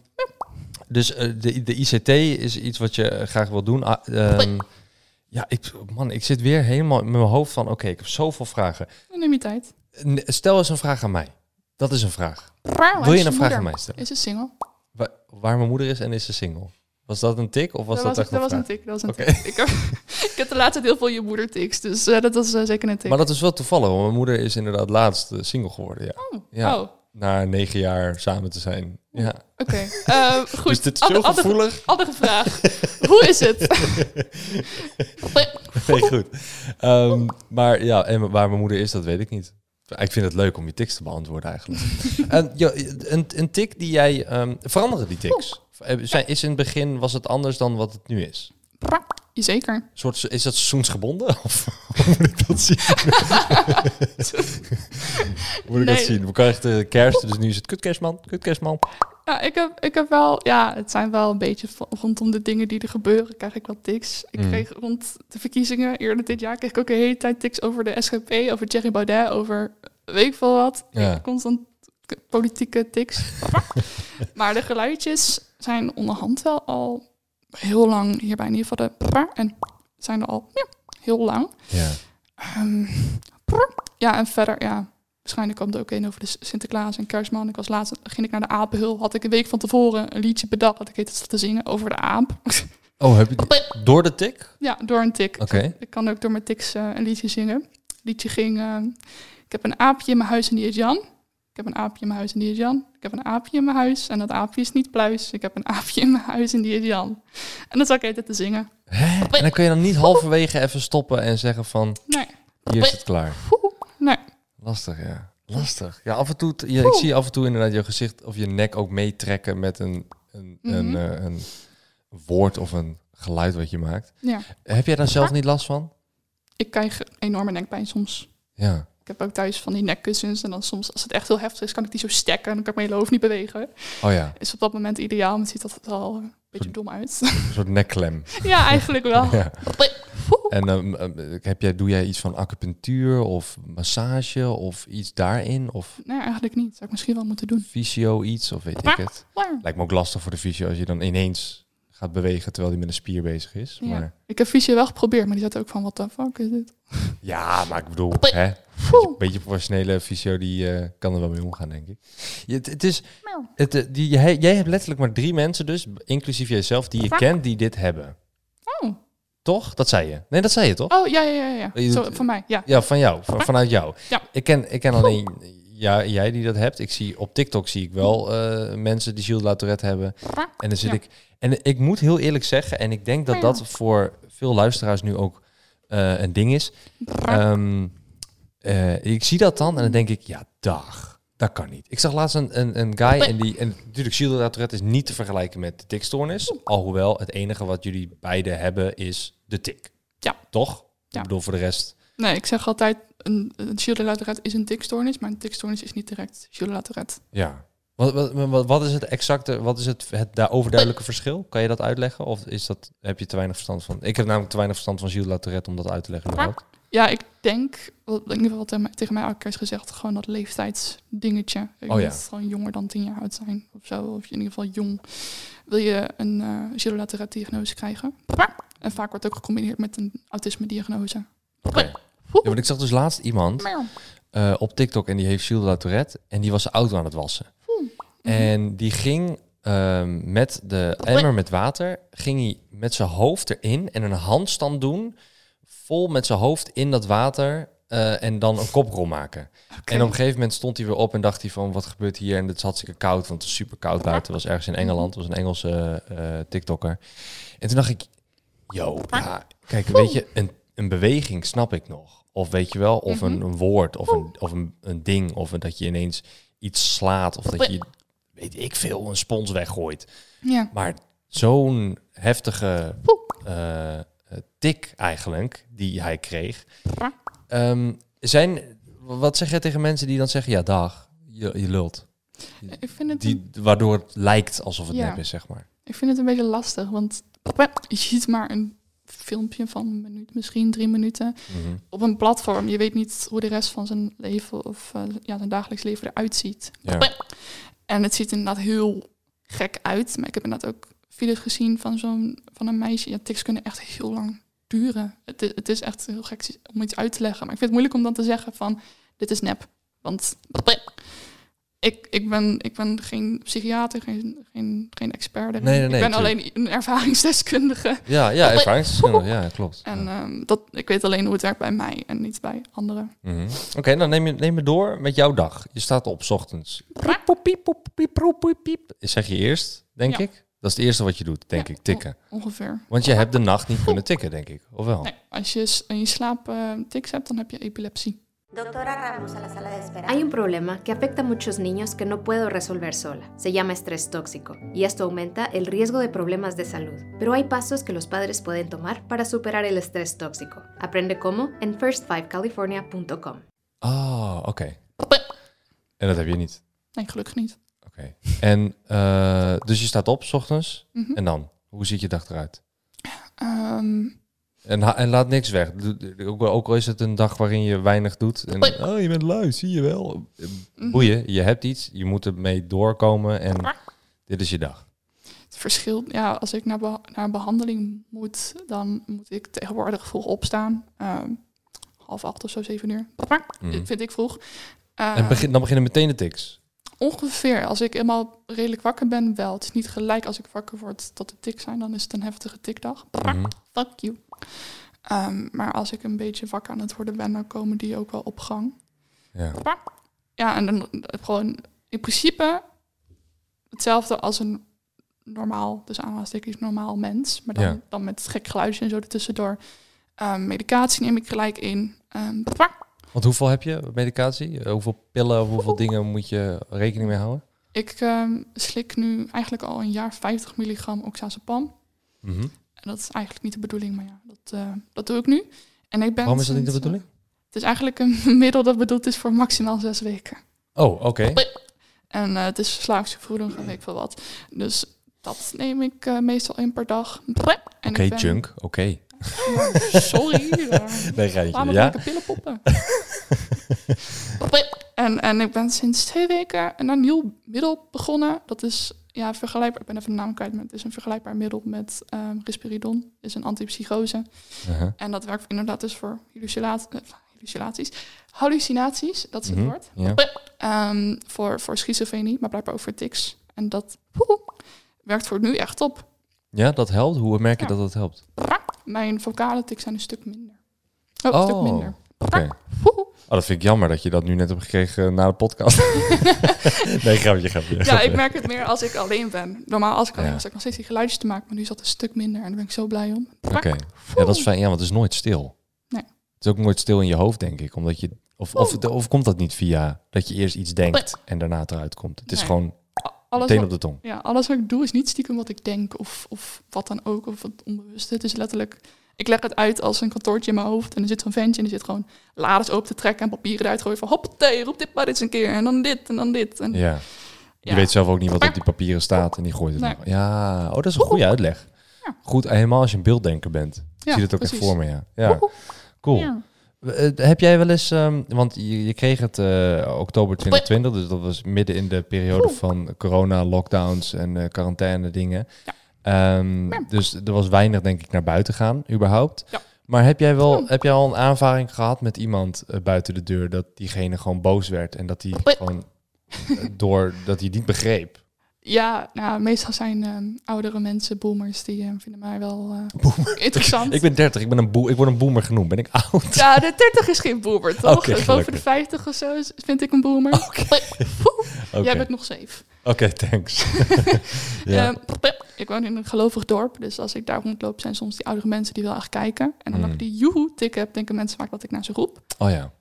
dus de, de ICT is iets wat je graag wil doen. Ah, ehm, ja, ik, man, ik zit weer helemaal met mijn hoofd van... Oké, ik heb zoveel vragen. Dan neem je tijd. Stel eens een vraag aan mij. Dat is een vraag. Waar Wil je een vraag moeder? aan mij stellen? Is ze single? Wa- waar mijn moeder is en is ze single. Was dat een tik of was dat, dat echt was, dat een was een tik. Dat was een Oké. tik. Ik, heb, ik heb de laatste tijd heel veel je moeder tics, dus eh, dat was eh, zeker een tik. Maar dat is wel toevallig, want mijn moeder is inderdaad laatst eh, single geworden. Ja. Oh, Ja. oh, Na negen jaar samen te zijn. Ja. oké. Eh, goed. Dus dit is Ander- zo ander- gevoelig. Andere vraag. Hoe is het? Nee, goed. Ehm, maar ja, en waar mijn moeder is, dat weet ik niet. Ik vind het leuk om je tics te beantwoorden eigenlijk. en, ja, een, een tik die jij... ehm veranderen die tics? Eh, Zijn, is in het begin, was het anders dan wat het nu is? Zeker. Soort, is dat seizoensgebonden? Of hoe moet ik dat zien? hoe moet ik dat zien? We krijgen de kerst, dus nu is het kutkerstman, kutkerstman. Ja, ik heb, ik heb wel, ja, het zijn wel een beetje rondom de dingen die er gebeuren, krijg ik wel tics. Ik Mm. kreeg rond de verkiezingen eerder dit jaar, kreeg ik ook een hele tijd tics over de SGP, over Thierry Baudet, over weet ik veel wat. Ja. Constant politieke tics. maar de geluidjes zijn onderhand wel al heel lang hierbij in ieder geval de en zijn er al ja, heel lang. Ja. Ehm, ja, en verder, ja, waarschijnlijk kwam er ook een over de Sinterklaas en Kerstman. Ik was laatst, ging ik naar de apenhul, had ik een week van tevoren een liedje bedacht dat ik heet het te zingen over de aap. Oh, heb je door de tik? ja, door een tik. Oké. Ik kan ook door mijn tics eh, een liedje zingen. Het liedje ging, eh, ik heb een aapje in mijn huis en die is Jan. Ik heb een aapje in mijn huis en die is Jan. Ik heb een aapje in mijn huis en dat aapje is niet pluis. Ik heb een aapje in mijn huis en die is Jan. En dat zat ik altijd te zingen. Hè? En dan kun je dan niet halverwege even stoppen en zeggen van, Nee, hier is het klaar. nee. Lastig, ja. Lastig. Ja, af en toe, ja, ik zie af en toe inderdaad je gezicht of je nek ook meetrekken met een, een, een, Mhm. eh, een woord of een geluid wat je maakt. Ja, Heb jij daar zelf niet last van? ik krijg enorme nekpijn soms. Ja. Ik heb ook thuis van die nekkussens. En dan soms, als het echt heel heftig is, kan ik die zo stekken. En dan kan ik mijn hele hoofd niet bewegen. Oh ja, Is op dat moment ideaal, maar het ziet er wel een beetje dom uit. een soort nekklem. ja, eigenlijk wel. Ja. En ehm, heb jij, doe jij iets van acupunctuur of massage of iets daarin? Of Nee, eigenlijk niet. Zou ik misschien wel moeten doen. fysio iets of weet ik het? Lijkt me ook lastig voor de fysio als je dan ineens gaat bewegen terwijl hij met een spier bezig is. Ja. Maar Ik heb fysio wel geprobeerd, maar die zat ook van, wat the fuck is dit? ja, maar ik bedoel, hè, een beetje professionele fysio die eh, kan er wel mee omgaan, denk ik. Je, het, het is, het, eh, die, jij, jij hebt letterlijk maar drie mensen dus, inclusief jijzelf, die je kent die dit hebben. Oh, Toch? Dat zei je. Nee, dat zei je toch? oh ja, ja, ja. Ja. Zo, van mij, ja. Ja, van jou, van, vanuit jou. Ja. Ik ken, ik ken alleen ja, jij die dat hebt. Ik zie op TikTok zie ik wel eh, mensen die Gilles Latourette hebben. En dan zit Ja. ik. En ik moet heel eerlijk zeggen, en ik denk dat dat voor veel luisteraars nu ook een ding is. Ehm, eh, ik zie dat dan en dan denk ik, ja, dag. Dat kan niet. Ik zag laatst een, een, een guy en die... En natuurlijk, Gilles Latourette is niet te vergelijken met de tikstoornis. Alhoewel, het enige wat jullie beiden hebben is de tik. Ja. Toch? Ja. Ik bedoel, voor de rest... Nee, ik zeg altijd, een, een Gilles Tourette is een tikstoornis, maar een tikstoornis is niet direct Gilles Tourette. Ja. Wat, wat, wat, wat is het exacte, wat is het, het daar overduidelijke verschil? Kan je dat uitleggen? Of is dat, heb je te weinig verstand van? Ik heb namelijk te weinig verstand van Gilles Latourette om dat uit te leggen. überhaupt. Ja, ik denk, wat in ieder geval tegen mij- elke keer is gezegd, gewoon dat leeftijdsdingetje. Je Oh ja. moet gewoon jonger dan tien jaar oud zijn of zo. Of in ieder geval jong. Wil je een de Tourette diagnose krijgen? En vaak wordt ook gecombineerd met een autisme diagnose. Oké. Ja, want ik zag dus laatst iemand eh, op TikTok en die heeft Gilles en die was zijn auto aan het wassen. En die ging ehm, met de emmer met water, ging hij met zijn hoofd erin en een handstand doen, vol met zijn hoofd in dat water eh, en dan een koprol maken. En op een gegeven moment stond hij weer op en dacht hij van, wat gebeurt hier? En het is hartstikke koud, want het is super koud buiten. Het was ergens in Engeland, het was een Engelse eh, TikToker. En toen dacht ik, yo, ja, kijk, weet je, een, een beweging snap ik nog. Of weet je wel, of een, een woord, of, een, of een, een ding, of een- dat je ineens iets slaat, of dat je, weet ik veel, een spons weggooit. Ja. Maar zo'n heftige tik eigenlijk, die hij kreeg. Ehm, zijn, wat zeg je tegen mensen die dan zeggen, ja dag, je, je lult. Ik vind het, een, Die, waardoor het lijkt alsof het Ja. nep is, zeg maar. ik vind het een beetje lastig, want je ziet maar een filmpje van een minuut, misschien drie minuten, Mhm. op een platform. Je weet niet hoe de rest van zijn leven of eh, ja, zijn dagelijks leven eruit ziet. Ja. En het ziet inderdaad heel gek uit. Maar ik heb inderdaad ook video's gezien van zo'n van een meisje. Ja, tics kunnen echt heel lang duren. Het is, het is echt heel gek om iets uit te leggen. Maar ik vind het moeilijk om dan te zeggen van dit is nep. Want Ik, ik, ben, ik ben geen psychiater, geen, geen, geen expert. erin. Nee, nee, nee, ik ben tuurlijk. alleen een ervaringsdeskundige. Ja, ja, ervaringsdeskundige. Ja, klopt. En Ja. ehm, dat, ik weet alleen hoe het werkt bij mij en niet bij anderen. Mhm. Oké, dan neem je, neem me door met jouw dag. Je staat op 's ochtends. Piep, piep, piep, piep, piep. Zeg je eerst, denk Ja. ik? Dat is het eerste wat je doet, denk Ja, ik, tikken. on- ongeveer. Want je hebt de nacht niet kunnen tikken, denk ik. Of wel? Nee, als je in je slaap eh, tics hebt, dan heb je epilepsie. Doctora Ramos a la sala de espera. Hay un problema que afecta a muchos niños que no puedo resolver sola. Se llama estrés tóxico y esto aumenta el riesgo de problemas de salud. Pero hay pasos que los padres pueden tomar para superar el estrés tóxico. Aprende cómo en first5california.com. Ah, oké. En dat heb je niet. Nee, gelukkig niet. Oké. En eh, dus je staat op 's ochtends. Mhm. En dan? Hoe ziet je dag eruit? Ehm, En, laat niks weg. Ook, al- ook al is het een dag waarin je weinig doet. En, oh, je bent lui, zie je wel. Mhm. Boeien, je hebt iets. Je moet ermee doorkomen. En dit is je dag. het verschil, ja, als ik naar, beha- naar behandeling moet, dan moet ik tegenwoordig vroeg opstaan. Ehm, half acht of zo, zeven uur. Dit vind ik vroeg. Eh, En begin, dan beginnen meteen de tics. Ongeveer, als ik eenmaal redelijk wakker ben, wel. Het is niet gelijk als ik wakker word dat de tik zijn, dan is het een heftige tikdag. Mhm. Fuck you. Ehm, maar als ik een beetje wakker aan het worden ben, dan komen die ook wel op gang. Ja. Ja, en dan eh, gewoon in principe hetzelfde als een normaal, dus aanhalingstekens normaal mens. Maar dan, Ja. dan met gek geluidje en zo ertussendoor. Ehm, medicatie neem ik gelijk in. Ehm, Want hoeveel heb je medicatie? Eh, Hoeveel pillen of hoeveel dingen moet je rekening mee houden? ik ehm, slik nu eigenlijk al een jaar 50 milligram oxazepam. Mhm. En dat is eigenlijk niet de bedoeling, maar ja, dat, eh, dat doe ik nu. En ik ben Waarom is dat niet de bedoeling? Het is eigenlijk een middel dat bedoeld is voor maximaal zes weken. Oh, oké. En eh, het is verslavingsvergoeding en weet ik veel wat. Dus dat neem ik meestal één per dag. Oké, ben- junk. Oké. Sorry. eh, Nee, geintje. Laat me Ja? lekker pillen poppen. en, en ik ben sinds twee weken een nieuw middel begonnen. Dat is ja, vergelijkbaar. Ik ben even de naam kwijt, maar het is een vergelijkbaar middel met ehm risperidon. Is een antipsychose. Uh-huh. En dat werkt inderdaad dus voor hallucinaat- eh, hallucinaties. Hallucinaties, dat is het Mhm, woord. Ehm, voor, voor schizofrenie, maar blijkbaar ook voor tics. En dat werkt voor nu echt op. Ja, dat helpt. Hoe merk je Ja. dat dat helpt? Mijn vocale tics zijn een stuk minder. Oh, een Oh, stuk minder. Oké. Oh, dat vind ik jammer dat je dat nu net hebt gekregen na de podcast. nee, grapje, grapje. Ja, ik merk het meer als ik alleen ben. Normaal als ik alleen Ja. ik nog steeds die geluidjes te maken. Maar nu is dat een stuk minder en daar ben ik zo blij om. Oké. Ja, dat is fijn. Ja, want het is nooit stil. Nee. Het is ook nooit stil in je hoofd, denk ik. Omdat je, of, of, of komt dat niet via dat je eerst iets denkt en daarna het eruit komt? Het is Nee. gewoon Alles meteen wat, op de tong. ja, alles wat ik doe is niet stiekem wat ik denk of, of wat dan ook. Of het onbewuste. Het is letterlijk... Ik leg het uit als een kantoortje in mijn hoofd. En er zit zo'n ventje en die zit gewoon lades open te trekken en papieren eruit gooien. Van hoppatee, roep dit maar eens een keer. En dan dit en dan dit. En, Ja. Je Ja. weet zelf ook niet wat op die papieren staat en die gooit het Nee. nog. Ja, oh, dat is een goede uitleg. Ja. Goed, helemaal als je een beelddenker bent. Ja, zie je het ook echt precies. voor me, ja. Ja, cool. Eh, heb jij wel eens, ehm, want je, je kreeg het eh, oktober 2020, dus dat was midden in de periode van corona, lockdowns en eh, quarantaine dingen. Ja. Ehm. Dus er was weinig, denk ik, naar buiten gaan, überhaupt. Ja. Maar heb jij wel, heb jij al een aanvaring gehad met iemand buiten de deur dat diegene gewoon boos werd en dat hij gewoon door dat hij niet begreep? Ja, nou, meestal zijn ehm, oudere mensen, boomers, die eh, vinden mij wel eh, interessant. Ik ben 30, ik ben een ik word een boomer genoemd. Ben ik oud? Ja, de 30 is geen boomer, toch? Oké, Boven de 50 of zo is- vind ik een boomer. Oké. Oké, Jij bent nog safe. Oké, thanks. ja. Ehm, ik woon in een gelovig dorp, dus als ik daar rondloop, zijn soms die oudere mensen die wel echt kijken. En dan Mm. ik die joehoe tik heb, denken mensen vaak dat ik naar ze roep. oh ja.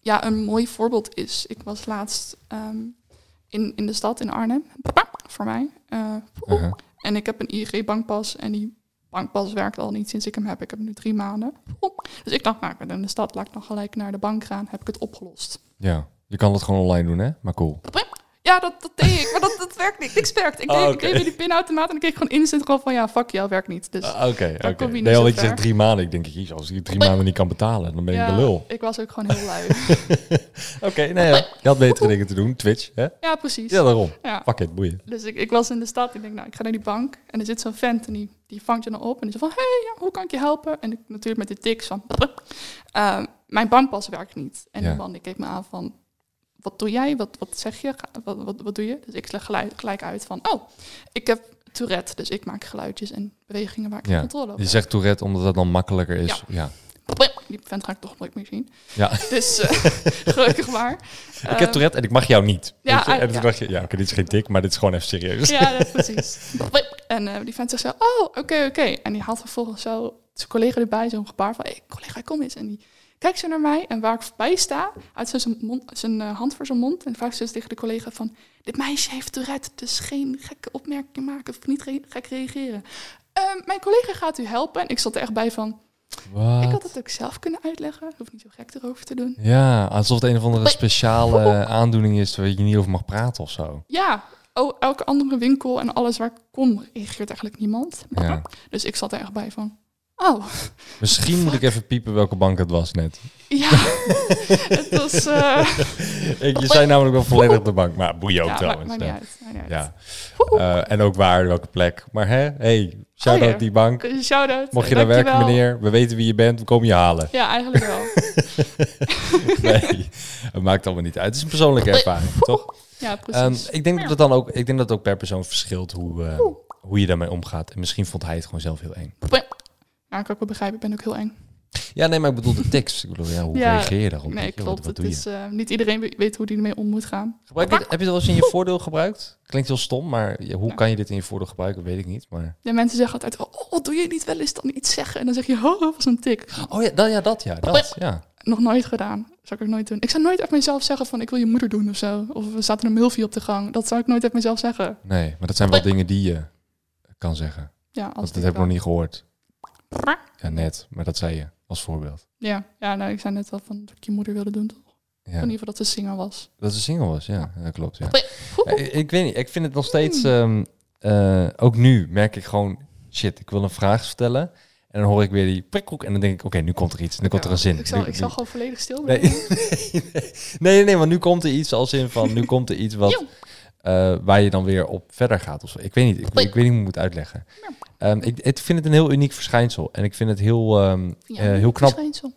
Ja, een mooi voorbeeld is, ik was laatst in, in de stad in Arnhem, voor mij. Uh-huh. En ik heb een IG-bankpas en die bankpas werkt al niet sinds ik hem heb. Ik heb hem nu drie maanden. Dus ik dacht, nou, ik ben in de stad, laat ik dan gelijk naar de bank gaan. Heb ik het opgelost. Ja, je kan het gewoon online doen, hè? Maar cool. Ja, dat, dat deed ik, maar dat, dat werkt niet. Niks werkt. Ik Oh, deed, oké. ik deed weer die pinautomaat en ik kreeg gewoon instant gewoon van, ja, fuck jou, werkt niet. Dus Ah, Oké, oké. je Nee, je ver. zegt drie maanden. Ik denk, jeez, als ik drie maanden niet kan betalen, dan ben ik ja, de lul. ik was ook gewoon heel lui. Oké, nee, ja. je had betere dingen te doen. Twitch, hè? ja, precies. Ja, daarom. Ja. Fuck it, boeien. Dus ik, ik was in de stad. Ik denk, nou, ik ga naar die bank. En er zit zo'n vent en die, die vangt je dan op. En die zegt van, hey, ja, hoe kan ik je helpen? En ik natuurlijk met de tics van, eh, mijn bankpas werkt niet. En Ja. die man die keek me aan van, wat doe jij? Wat, wat zeg je? Wat, wat, wat doe je? Dus ik leg gelijk, gelijk uit van, oh, ik heb Tourette. Dus ik maak geluidjes en bewegingen waar ik Ja. controle over Je zegt Tourette omdat het dan makkelijker is. Ja. Die vent ga ik toch nooit meer zien. ja. Dus eh, gelukkig maar. ik heb Tourette en ik mag jou niet. ja, je? En ah, toen ja. dacht je, ja, oké, dit is geen tik, maar dit is gewoon even serieus. Ja, ja, precies. En eh, die vent zegt zo, oh, oké, oké. En die haalt vervolgens zo zijn collega erbij, zo'n gebaar van, hé, collega, kom eens. En die kijkt zo naar mij en waar ik voorbij sta, uit zijn, mond, zijn eh, hand voor zijn mond. En vraagt ze tegen de collega van, dit meisje heeft Tourette, dus geen gekke opmerking maken of niet re- gek reageren. Ehm, mijn collega gaat u helpen. En ik zat er echt bij van, ik had het ook zelf kunnen uitleggen. Hoef niet zo gek erover te doen. Ja, alsof het een of andere speciale aandoening is waar je niet over mag praten of zo. Ja, elke andere winkel en alles waar ik kom, reageert eigenlijk niemand. Ja. Dus ik zat er echt bij van, oh, Misschien moet ik even piepen welke bank het was net. ja, het was... eh, Ik- Je zei namelijk wel volledig de bank, maar boeien ook ja, trouwens. maakt, niet uit. Maakt niet uit. Ja. Eh, en ook waar, welke plek. Maar hè, hey, shout-out Oh, ja. die bank. Dus shout-out. Mocht je daar werken, meneer, we weten wie je bent, we komen je halen. Ja, eigenlijk wel. Nee, het maakt allemaal niet uit. Het is een persoonlijke ervaring, toch? Ja, Ehm, precies. ik denk dat het dan ook, ik denk dat het ook per persoon verschilt hoe, eh, hoe je daarmee omgaat. En misschien vond hij het gewoon zelf heel eng. Ja, ik kan ook wel begrijpen. Ik ben ook heel eng. Ja, nee, maar ik bedoel de tekst. Ik bedoel, ja, hoe Ja, reageer je daarop? Nee, klopt. Wat, wat het is, eh, niet iedereen we- weet hoe die ermee om moet gaan. Gebruik je, heb je het wel eens in je voordeel gebruikt? Klinkt heel stom, maar hoe Ja. kan je dit in je voordeel gebruiken? Weet ik niet. Maar... Ja, mensen zeggen altijd, oh, wat doe je niet wel eens dan iets zeggen? En dan zeg je, oh, dat was een tik. Oh ja, dat, ja, dat ja. Dat, ja. Nog nooit gedaan. Zou ik ook nooit doen. Ik zou nooit uit mezelf zeggen van, ik wil je moeder doen of zo. Of er staat er een milfie op de gang. Dat zou ik nooit uit mezelf zeggen. Nee, maar dat zijn wel dingen die je kan zeggen. Ja, als Want dat ik heb ik nog niet gehoord. Ja, net. Maar dat zei je als voorbeeld. Ja, ja nou, ik zei net al van, dat ik je moeder wilde doen, toch? Ja. In ieder geval dat ze singer was. Dat ze single was, ja. ja klopt, ja. Ik, weet niet, ik vind het nog steeds... ehm, eh, ook nu merk ik gewoon... Shit, ik wil een vraag stellen. En dan hoor ik weer die prikkoek. En dan denk ik, oké, nu komt er iets. Nu komt er een zin. Ik zal, Nu- ik zal gewoon volledig stil Nee, blijven. nee, nee, nee, nee, want nu komt er iets als in van... Nu komt er iets wat... Eh, waar je dan weer op verder gaat. Of zo. Ik weet niet, ik, ik weet niet hoe ik moet uitleggen. Ehm, ik, ik vind het een heel uniek verschijnsel. En ik vind het heel, ehm, Ja, eh, heel knap. verschijnsel.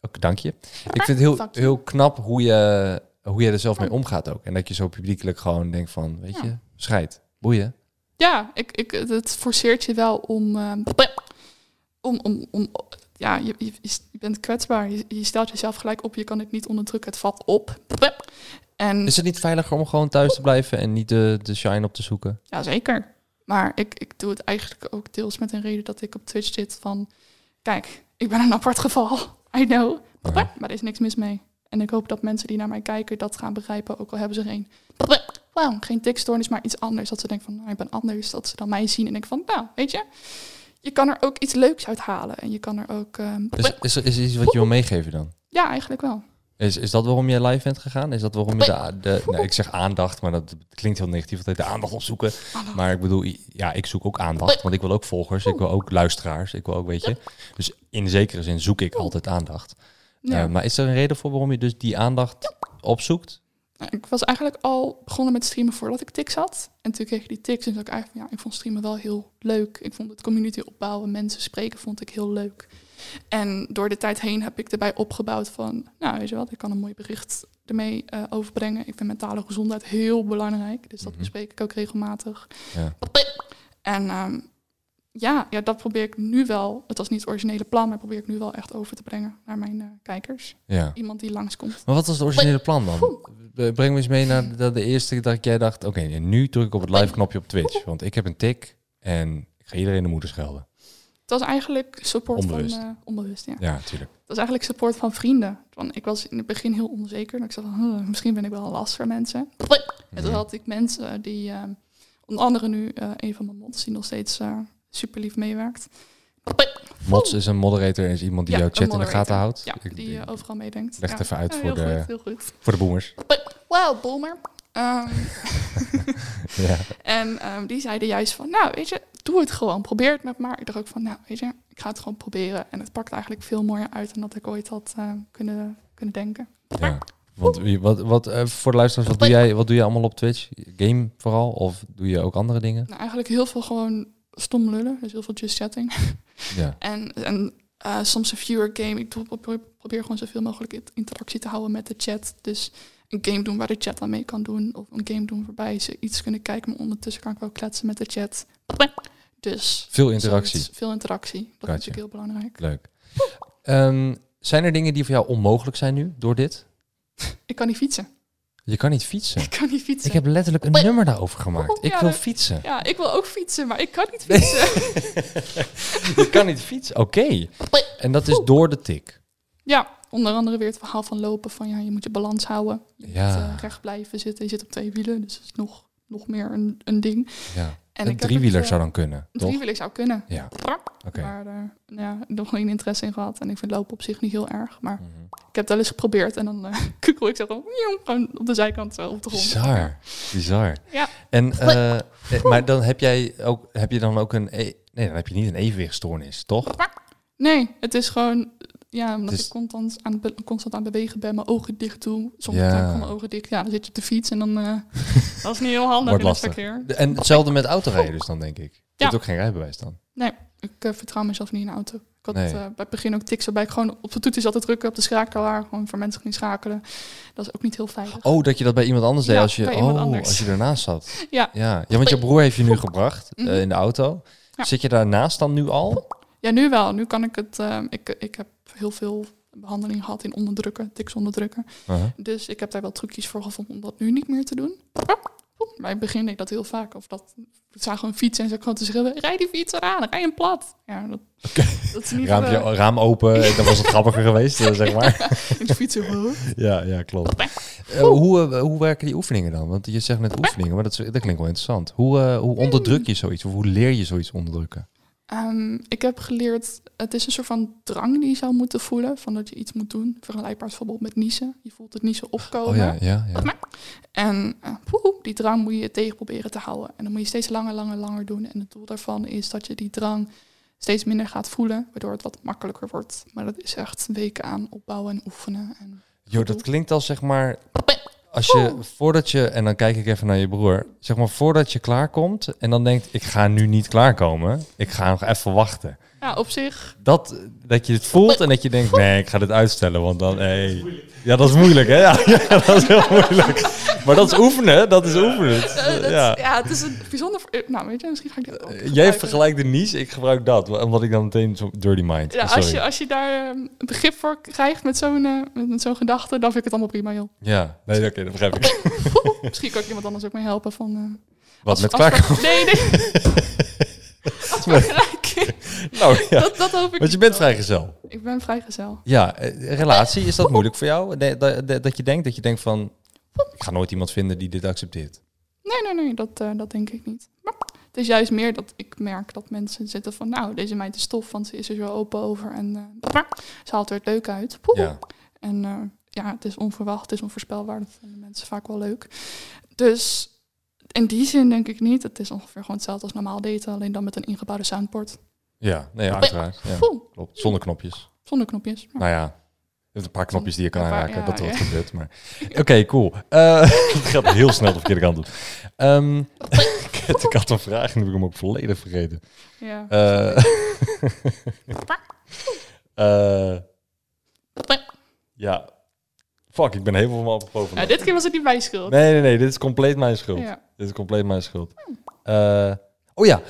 Ook, dank je. Ik vind het heel, heel knap hoe je, hoe je er zelf mee omgaat ook. En dat je zo publiekelijk gewoon denkt van, weet je, scheid, boeien. Ja, ik, ik, het forceert je wel om, ehm, om, om, om ja, je, je, je bent kwetsbaar. Je, je stelt jezelf gelijk op, je kan het niet onderdrukken, het valt op. En Is het niet veiliger om gewoon thuis te blijven en niet de, de shine op te zoeken? ja, zeker. Maar ik, ik doe het eigenlijk ook deels met een reden dat ik op Twitch zit van, kijk, ik ben een apart geval. I know. Aha. Maar er is niks mis mee. En ik hoop dat mensen die naar mij kijken dat gaan begrijpen, ook al hebben ze geen, wow, geen tikstoornis, maar iets anders. Dat ze denken van, nou, ik ben anders. Dat ze dan mij zien en denken van, nou, weet je, je kan er ook iets leuks uit halen. En je kan er ook, ehm, Is, is is er iets wat je wil meegeven dan? ja, eigenlijk wel. Is, is dat waarom je live bent gegaan? Is dat waarom je de, de nou, ik zeg aandacht, maar dat klinkt heel negatief, altijd de aandacht opzoeken. Maar ik bedoel, ja, ik zoek ook aandacht, want ik wil ook volgers, ik wil ook luisteraars, ik wil ook, weet je. Dus in zekere zin zoek ik altijd aandacht. Ja. Eh, maar is er een reden voor waarom je dus die aandacht opzoekt? Nou, Ik was eigenlijk al begonnen met streamen voordat ik tics had. En toen kreeg ik die tics en toen dacht ik eigenlijk, ja, ik vond streamen wel heel leuk. Ik vond het community opbouwen, mensen spreken, vond ik heel leuk. En door de tijd heen heb ik erbij opgebouwd van, nou weet je wat, ik kan een mooi bericht ermee eh, overbrengen. Ik vind mentale gezondheid heel belangrijk, dus dat Mhm. bespreek ik ook regelmatig. Ja. En ehm, ja, ja, dat probeer ik nu wel, het was niet het originele plan, maar probeer ik nu wel echt over te brengen naar mijn eh, kijkers. Ja. Iemand die langskomt. Maar wat was het originele plan dan? Breng me eens mee naar de, de eerste dat jij dacht, oké, nu druk ik op het live knopje op Twitch, want ik heb een tik en ik ga iedereen de moeder schelden. Het was eigenlijk support Onbewust. van... eh, onbewust, ja. Ja, natuurlijk. Dat is eigenlijk support van vrienden. Want ik was in het begin heel onzeker. En ik zei van, "Huh, misschien ben ik wel een last voor mensen. En toen had ik mensen die, eh, onder andere nu eh, een van mijn mods, die nog steeds eh, super lief meewerkt. Mods is een moderator en is iemand die Ja, jouw chat in de gaten houdt. Ja, die eh, overal meedenkt. leg het even uit voor de-. Voor de boomers. Wow, boomer. Ehm, Ja. en ehm, die zeiden juist van, nou weet je, doe het gewoon. Probeer het met maar. Ik dacht ook van, nou weet je, ik ga het gewoon proberen. En het pakt eigenlijk veel mooier uit dan dat ik ooit had eh, kunnen, kunnen denken. ja. Want wie- wat, wat, eh, voor de luisteraars, wat doe, jij, wat doe je allemaal op Twitch? Game vooral? Of doe je ook andere dingen? Nou, eigenlijk heel veel gewoon stom lullen. Dus heel veel just chatting. Ja. en en eh, soms een viewer game. Ik probeer, probeer gewoon zoveel mogelijk in- interactie te houden met de chat. Dus een game doen waar de chat aan mee kan doen. Of een game doen waarbij ze iets kunnen kijken, maar ondertussen kan ik wel kletsen met de chat. Dus Veel interactie. zoiets, veel interactie. Dat Gotcha. is natuurlijk heel belangrijk. Leuk. Ehm, zijn er dingen die voor jou onmogelijk zijn nu door dit? Ik kan niet fietsen. Je kan niet fietsen. Ik kan niet fietsen. Ik heb letterlijk een nummer daarover gemaakt. Ik Ja, wil fietsen. Ja, ik wil ook fietsen, maar ik kan niet fietsen. Je kan niet fietsen. Oké. En dat is door de tik. ja, onder andere weer het verhaal van lopen. Van ja, je moet je balans houden. Je Ja. moet eh, recht blijven zitten. Je zit op twee wielen, dus dat is nog, nog meer een, een ding. Ja. En een driewieler het, eh, zou dan kunnen, Een driewieler zou kunnen. Ja. Oké. Maar eh, ja, nog geen interesse in gehad. En ik vind lopen op zich niet heel erg. Maar Mhm. ik heb het wel eens geprobeerd. En dan eh kukkel ik zo gewoon, gewoon op de zijkant zo op de grond. Bizar. Bizar. Ja. En, maar dan heb jij ook, heb je dan ook een, e- nee, dan heb je niet een evenwichtstoornis, toch? Nee, het is gewoon... Ja, omdat is- ik constant aan, constant aan het bewegen ben, mijn ogen dicht doe. Soms Ja. ik mijn ogen dicht. Ja, dan zit je op de fiets en dan... eh, dat is niet heel handig Wordt in het verkeer. En hetzelfde met autorijden dus dan, denk ik. Je Ja. hebt ook geen rijbewijs dan. Nee, ik eh, vertrouw mezelf niet in een auto. Ik had Nee. eh, bij het begin ook tics waarbij ik gewoon op de toets zat te drukken, op de schakelaar. Gewoon voor mensen niet schakelen. Dat is ook niet heel veilig. Oh, dat je dat bij iemand anders deed Ja, als je, oh, als je ernaast zat. Ja. ja. Ja, want je broer heeft je nu gebracht Mhm. in de auto. Zit je daarnaast dan nu al? Ja, nu wel. Nu kan ik het... ik, ik heb heel veel behandeling gehad in onderdrukken, tics onderdrukken. Dus ik heb daar wel trucjes voor gevonden om dat nu niet meer te doen. Maar in het begin deed ik dat heel vaak. Of dat, ik zag gewoon fietsen en ze gewoon te schreeuwen, rij die fiets eraan, rij hem plat. Ja, dat, dat is niet... Raampje, eh, raam open, en dan was het grappiger geweest, eh, zeg maar. in de fietsen. huh? Ja, ja, klopt. Eh, hoe, hoe werken die oefeningen dan? Want je zegt net oefeningen, maar dat, dat klinkt wel interessant. Hoe, hoe onderdruk je zoiets? Of hoe leer je zoiets onderdrukken? Ehm, ik heb geleerd, het is een soort van drang die je zou moeten voelen. Van dat je iets moet doen. Vergelijkbaar bijvoorbeeld met niezen. Je voelt het niezen opkomen. Oh ja, ja, ja. En eh, poeh, die drang moet je tegen proberen te houden. En dan moet je steeds langer, langer, langer doen. En het doel daarvan is dat je die drang steeds minder gaat voelen. Waardoor het wat makkelijker wordt. Maar dat is echt weken aan opbouwen en oefenen. En Jo, dat klinkt als zeg maar, als je, voordat je, en dan kijk ik even naar je broer, zeg maar voordat je klaarkomt en dan denkt, ik ga nu niet klaarkomen, ik ga nog even wachten. Ja, op zich Dat, dat je het voelt en dat je denkt, nee, ik ga dit uitstellen, want dan, hey. Ja, dat is moeilijk, hè? Ja, ja, dat is heel moeilijk. Maar dat is oefenen, dat is oefenen. Eh, dat- Ja. ja. het is een bijzonder... eh, Nou, weet je, misschien ga ik dit ook Jij vergelijkt de niche, ik gebruik dat, omdat ik dan meteen zo dirty mind. Ja, als je, als je daar ehm, een begrip voor krijgt met zo'n eh, met, zo'n gedachte, dan vind ik het allemaal prima, joh. Ja, nee, oké, dat begrijp ik. Misschien kan ik iemand anders ook mee helpen van... eh, Wat, als- met als-? Nee, nee. Als. Nou ja, Dat, dat hoop ik want je bent vrijgezel. Ik ben vrijgezel. Ja, eh, relatie, is dat moeilijk voor jou? De- de- dat je denkt, dat je denkt van, ik ga nooit iemand vinden die dit accepteert. Nee, nee, nee, dat, eh, dat denk ik niet. Maar het is juist meer dat ik merk dat mensen zitten van... Nou, deze meid is tof, want ze is er zo open over. En eh, ze haalt er het leuk uit. Poeh. Ja. En ja, het is onverwacht, het is onvoorspelbaar. Dat vinden mensen vaak wel leuk. Dus in die zin denk ik niet. Het is ongeveer gewoon hetzelfde als normaal daten, alleen dan met een ingebouwde soundport. Ja, nee, uiteraard. Ja, klopt. Zonder knopjes. zonder knopjes. Maar Nou ja, een paar knopjes die je kan aanraken, ja, dat er wat ja. gebeurt. Maar... Oké, cool. Eh, het gaat heel snel de verkeerde kant op. Ehm, ik had een vraag en heb ik hem ook volledig vergeten. ja. Eh, eh, ja, fuck, ik ben helemaal boven. Ja, dit keer was het niet mijn schuld. Nee, nee, nee, dit is compleet mijn schuld. Dit is compleet mijn schuld. Eh, oh ja,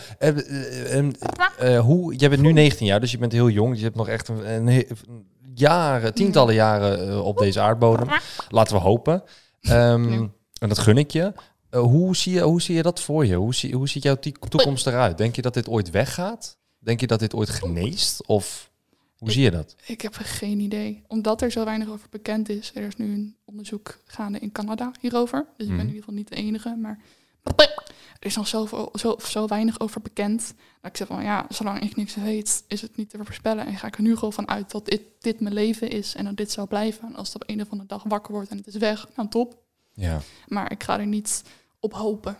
eh, hoe, jij bent nu 19 jaar, dus je bent heel jong. Je hebt nog echt een, jaren, tientallen jaren eh, op deze aardbodem. Laten we hopen. Ehm. En dat gun ik je. Hoe, zie je. hoe zie je dat voor je? Hoe, zie, hoe ziet jouw toekomst eruit? Denk je dat dit ooit weggaat? Denk je dat dit ooit geneest? Of hoe zie je dat? Ik heb geen idee. Omdat er zo weinig over bekend is. Er is nu een onderzoek gaande in Canada hierover. Dus ik ben Mhm. in ieder geval niet de enige. Maar er is nog zoveel, zo, zo weinig over bekend. Dat ik zeg van ja, zolang ik niks weet, is het niet te voorspellen. En ga ik er nu gewoon van uit dat dit, dit mijn leven is. En dat dit zal blijven. En als het op een of andere dag wakker wordt en het is weg, nou top. Ja. Maar ik ga er niet op hopen.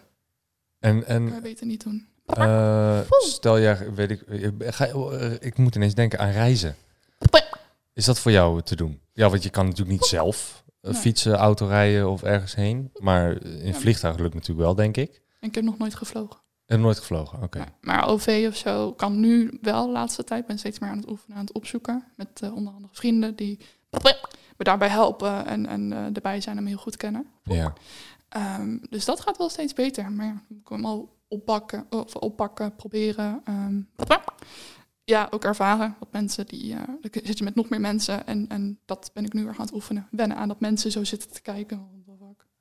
En, Ik en kan het beter niet doen. eh, stel jij, weet ik, eh, ga, eh, ik moet ineens denken aan reizen. Is dat voor jou te doen? Ja, want je kan natuurlijk niet zelf Nee. fietsen, auto rijden of ergens heen. Maar in Ja. vliegtuig lukt natuurlijk wel, denk ik. En ik heb nog nooit gevlogen. En nooit gevlogen, oké. Ja, maar OV of zo kan nu wel de laatste tijd. Ik ben steeds meer aan het oefenen, aan het opzoeken. Met eh, onder andere vrienden die me daarbij helpen en, en eh, erbij zijn en me heel goed kennen. Ja. Ehm, dus dat gaat wel steeds beter. Maar ja, ik moet hem al oppakken, of oppakken, proberen. ehm, ja, ook ervaren. Wat mensen die. eh, dan zit je met nog meer mensen. En, en dat ben ik nu weer aan het oefenen. Wennen aan dat mensen zo zitten te kijken.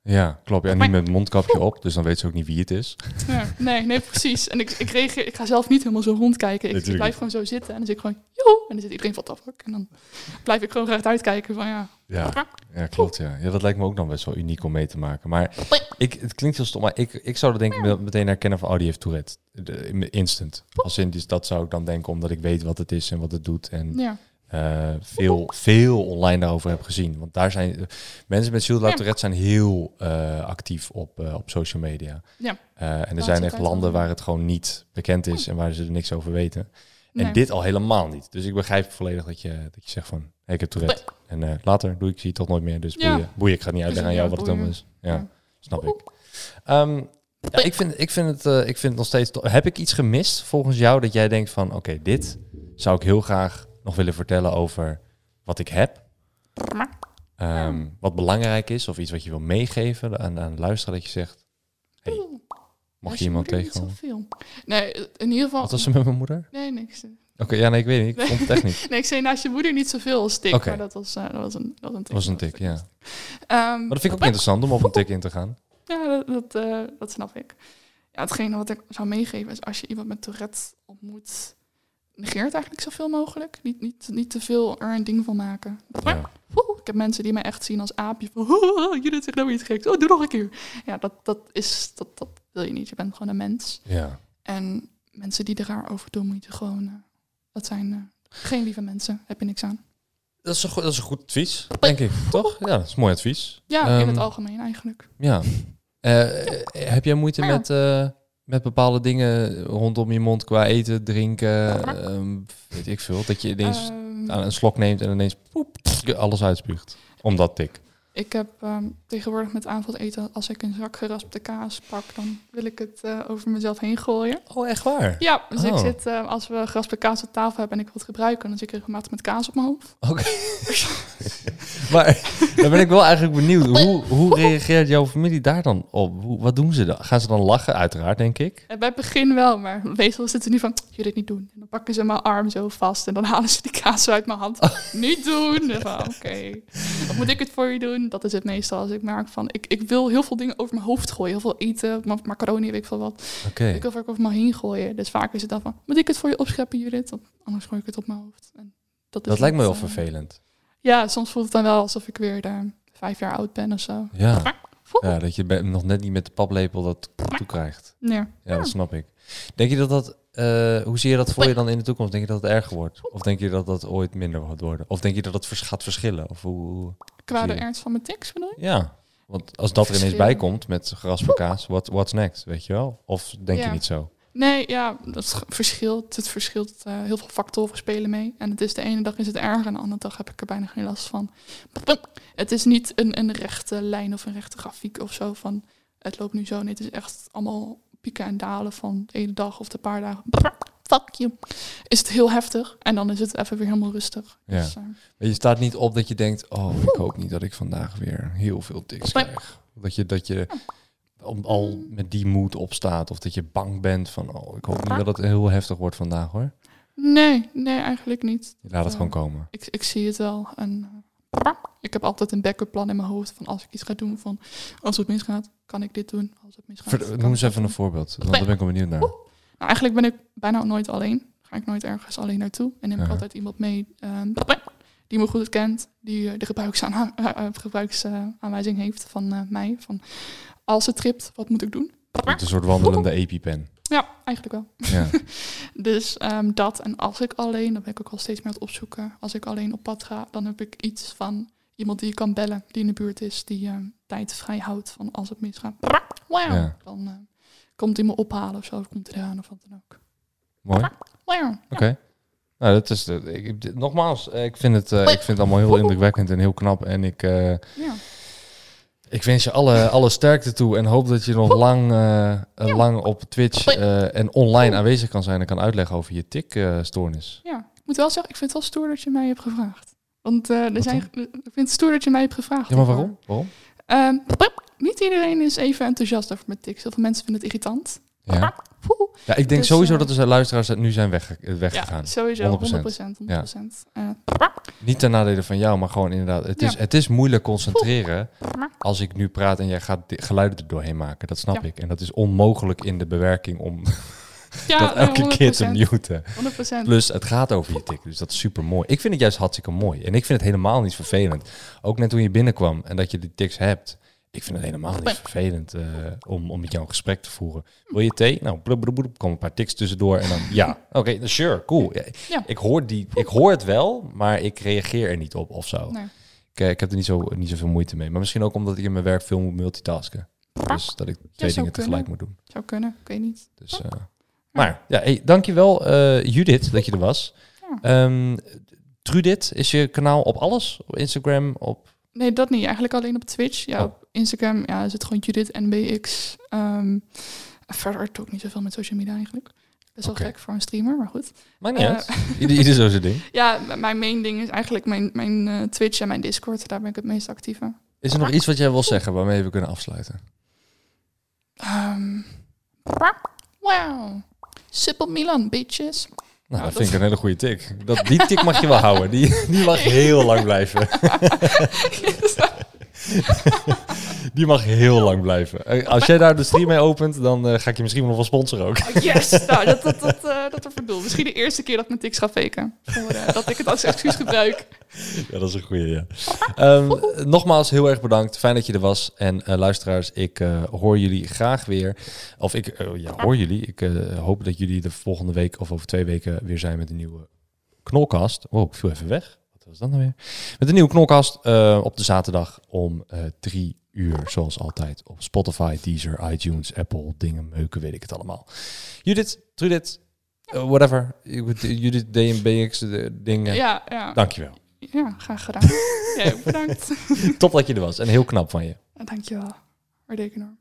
Ja, klopt. Ja, niet met een mondkapje op, dus dan weet ze ook niet wie het is. Ja, nee, nee, precies. En ik, ik, reageer, ik ga zelf niet helemaal zo rondkijken. Ik, blijf gewoon zo zitten. En dan zit ik gewoon, joe. En dan zit iedereen van fuck. En dan blijf ik gewoon recht uitkijken van ja. Ja, ja klopt. Ja. ja, dat lijkt me ook dan best wel uniek om mee te maken. Maar ik, het klinkt heel stom, maar ik, ik zou dat denk ik me- meteen herkennen van, oh, die heeft Tourette. De- Instant. Als in, die- dat zou ik dan denken, omdat ik weet wat het is en wat het doet. En Ja, eh, veel, veel online daarover heb gezien. Want daar zijn mensen met Gilles Ja. Tourette zijn heel eh, actief op, eh, op social media. Ja. En er zijn echt landen waar het gewoon niet bekend is en waar ze er niks over weten. En dit al helemaal niet. Dus ik begrijp volledig dat je, dat je zegt van, hey, ik heb Tourette. En eh, later doe ik zie toch nooit meer. Dus Ja. boeien, boeien. Ik ga niet uitleggen aan jou wat het allemaal is. Ja, snap ik. Ehm, ja, ik, vind, ik, vind het, eh, ik vind het nog steeds... Heb ik iets gemist volgens jou dat jij denkt van... Oké, dit zou ik heel graag nog willen vertellen over wat ik heb. Ehm, Wat belangrijk is of iets wat je wil meegeven aan, aan de luisteraar. Dat je zegt, hey, mocht je iemand tegenkomen? Nee, in ieder geval... Wat was er met mijn moeder? Nee, niks. Oké, ja, nee, ik weet niet. Ik vond het echt niet. Nee, ik zei naast je moeder niet zoveel als tik, maar dat was, eh, dat was een, dat was een tik. Dat was een tik, ja. Ehm, Maar dat vind ik ook interessant om op een tik in te gaan. Ja, dat, dat, eh, dat snap ik. Ja, hetgene wat ik zou meegeven is als je iemand met Tourette ontmoet, negeer het eigenlijk zoveel mogelijk. Niet, niet, niet te veel er een ding van maken. Ja. Woe, ik heb mensen die mij echt zien als aapje. Van, jullie zegt nou iets geks. Oh, doe nog een keer. Ja, dat, dat, is, dat, dat wil je niet. Je bent gewoon een mens. Ja. En mensen die er raar over doen, moet je gewoon... eh, dat zijn eh, geen lieve mensen. Heb je niks aan. Dat is, een goed, dat is een goed advies, denk ik. Toch? Ja, dat is mooi advies. Ja, in Ehm, het algemeen eigenlijk. Ja. Eh, heb jij moeite Ja. met, eh, met bepaalde dingen rondom je mond qua eten, drinken, ehm, weet ik veel? Dat je ineens Ehm, aan een slok neemt en ineens poep, alles uitspuugt. Omdat tik. Ik heb ehm, tegenwoordig met avondeten, als ik een zak geraspte kaas pak, dan wil ik het eh, over mezelf heen gooien. Oh, echt waar? Ja, dus ik Oh. zit, eh, als we geraspte kaas op tafel hebben en ik wil het gebruiken, dan zit ik regelmatig met kaas op mijn hoofd. Oké. maar dan ben ik wel eigenlijk benieuwd. Hoe, hoe reageert jouw familie daar dan op? Hoe, wat doen ze dan? Gaan ze dan lachen? Uiteraard, denk ik. En bij het begin wel, maar meestal zitten ze nu van, je dit niet doen. En dan pakken ze mijn arm zo vast en dan halen ze die kaas zo uit mijn hand. Niet doen! Oké, moet ik het voor je doen? Dat is het meestal als ik merk van, ik, ik wil heel veel dingen over mijn hoofd gooien. Heel veel eten, ma- macaroni, weet ik veel wat. Ik wil vaak over me heen gooien. Dus vaak is het dan van, moet ik het voor je opscheppen, Judith? Want anders gooi ik het op mijn hoofd. En dat is Dat lijkt me wel eh, vervelend. Ja, soms voelt het dan wel alsof ik weer daar vijf jaar oud ben of zo. Ja. ja, dat je nog net niet met de paplepel dat toe krijgt. Ja. Ja, dat snap ik. Denk je dat dat... hoe zie je dat voor je dan in de toekomst? Denk je dat het erger wordt? Of denk je dat dat ooit minder gaat worden? Of denk je dat vers- gaat verschillen? Of hoe... hoe- Qua de ernst van mijn tics bedoel je? Ja, want als dat er ineens bij komt met geraspte kaas, what, what's next, weet je wel? Of denk je niet zo? Nee, ja, dat sch- verschilt. Het verschilt. eh, heel veel factoren spelen mee. En het is de ene dag is het erger en de andere dag heb ik er bijna geen last van. Het is niet een, een rechte lijn of een rechte grafiek of zo van het loopt nu zo. Nee, het is echt allemaal pieken en dalen van de ene dag of de paar dagen. Fuck you. Is het heel heftig en dan is het even weer helemaal rustig. Ja. Dus, eh, Maar je staat niet op dat je denkt, oh, ik hoop niet dat ik vandaag weer heel veel tics krijg. Dat je, dat je om- al met die moed opstaat of dat je bang bent van, oh, ik hoop niet dat het heel heftig wordt vandaag hoor. nee, nee, eigenlijk niet. Je laat het Ja. gewoon komen. Ik, ik zie het wel. En eh, ik heb altijd een backup plan in mijn hoofd van als ik iets ga doen van als het misgaat, kan ik dit doen. Als het misgaat. Ver- noem eens even een voorbeeld, want daar ben ik wel benieuwd naar. Nou, eigenlijk ben ik bijna nooit alleen. Ga ik nooit ergens alleen naartoe. En neem ik Ja. altijd iemand mee ehm, die me goed kent, die eh, de gebruiksaanha- eh, eh, gebruiksaanwijzing heeft van mij. Van als het tript, wat moet ik doen? Een soort wandelende EpiPen. Ja, eigenlijk wel. Ja. Dus ehm, dat. En als ik alleen, dan ben ik ook al steeds meer aan het opzoeken. Als ik alleen op pad ga, dan heb ik iets van iemand die je kan bellen, die in de buurt is, die ehm, tijd vrij houdt van als het misgaat. Wow. Ja. Dan eh, komt hij me ophalen of zo, of komt hij eraan of wat dan ook. Mooi. Wow. Oké. Nou, dat is de, ik, dit- nogmaals, eh, ik vind, het, eh, ik vind het allemaal heel indrukwekkend en heel knap. En ik, eh, Ja. ik wens je alle, alle sterkte toe en hoop dat je nog lang, eh, eh, lang op Twitch eh, en online aanwezig kan zijn en kan uitleggen over je tik-stoornis. ja. Ik moet wel zeggen, ik vind het wel stoer dat je mij hebt gevraagd. Want eh, er zijn, ik vind het stoer dat je mij hebt gevraagd. Ja, maar waarom? Waarom? Ehm, niet iedereen is even enthousiast over mijn tics. Heel veel mensen vinden het irritant. Ja. Ja, ik denk Dus, sowieso eh, dat de luisteraars nu zijn Ja, weggegaan. sowieso. 100%. 100%. Ja. 100%. Eh, Niet ten nadele van jou, maar gewoon inderdaad. Het is, het is moeilijk concentreren als ik nu praat en jij gaat geluiden er doorheen maken. Dat snap ik. En dat is onmogelijk in de bewerking om ja, dat elke keer te 100%. muten. 100%. Plus, het gaat over je tik. Dus dat is super mooi. Ik vind het juist hartstikke mooi. En ik vind het helemaal niet vervelend. Ook net toen je binnenkwam en dat je die tics hebt. Ik vind het helemaal niet vervelend eh, om, om met jou een gesprek te voeren. Wil je thee? Nou, blub, blub, blub, komen een paar tics tussendoor en dan ja. Oké, nou, sure, cool. Ja. Ik, hoor die, ik hoor het wel, maar ik reageer er niet op of zo. Nee. Ik, eh, ik heb er niet, zo, niet zoveel moeite mee. Maar misschien ook omdat ik in mijn werk veel moet multitasken. Dus dat ik twee dingen tegelijk moet doen. Zou kunnen, ik weet niet. Dus, eh, maar ja, hey, dankjewel eh Judith dat je er was. Ehm, Trudit, is je kanaal op alles? Op Instagram, op... Nee, dat niet. Eigenlijk alleen op Twitch. Ja, Oh. op Instagram ja, is het gewoon Judith NBX. Ehm verder doe ik niet zoveel met social media eigenlijk. Best wel gek voor een streamer, maar goed. Maar niet uit. Ieder, ieder zo zijn ding. Ja, mijn main ding is eigenlijk mijn, mijn eh, Twitch en mijn Discord. Daar ben ik het meest actief in. Is er nog iets wat jij wil zeggen waarmee we kunnen afsluiten? Ehm wow. Sippel Milan, bitches. Nou, Nou, dat vind ik een hele goede tik. Dat, die tik mag je wel houden. Die, die mag heel lang blijven. Die mag heel lang blijven. Eh, Als jij daar de stream mee opent, dan eh, ga ik je misschien wel van sponsoren ook. Oh, yes! nou, dat, dat, dat, eh, dat doel. Misschien de eerste keer dat ik mijn tics ga faken. Voor, dat ik het als excuus gebruik. Ja, dat is een goede, ja. Ehm, nogmaals, heel erg bedankt. Fijn dat je er was. En luisteraars, ik hoor jullie graag weer. Of ik ja, hoor jullie. Ik hoop dat jullie de volgende week of over twee weken weer zijn met een nieuwe knolkast. Wow, ik viel even weg. Wat was dat nou weer? Met een nieuwe knolkast eh, op de zaterdag om eh, drie uur, zoals altijd. Op Spotify, Deezer, iTunes, Apple, dingen, meuken, weet ik het allemaal. Judith, Trudit, eh, whatever. Judith, DNBX, de dingen. Ja, ja. Dankjewel. ja graag gedaan. Jij bedankt. Top dat je er was en heel knap van je. Dankjewel. Waardeer ik enorm.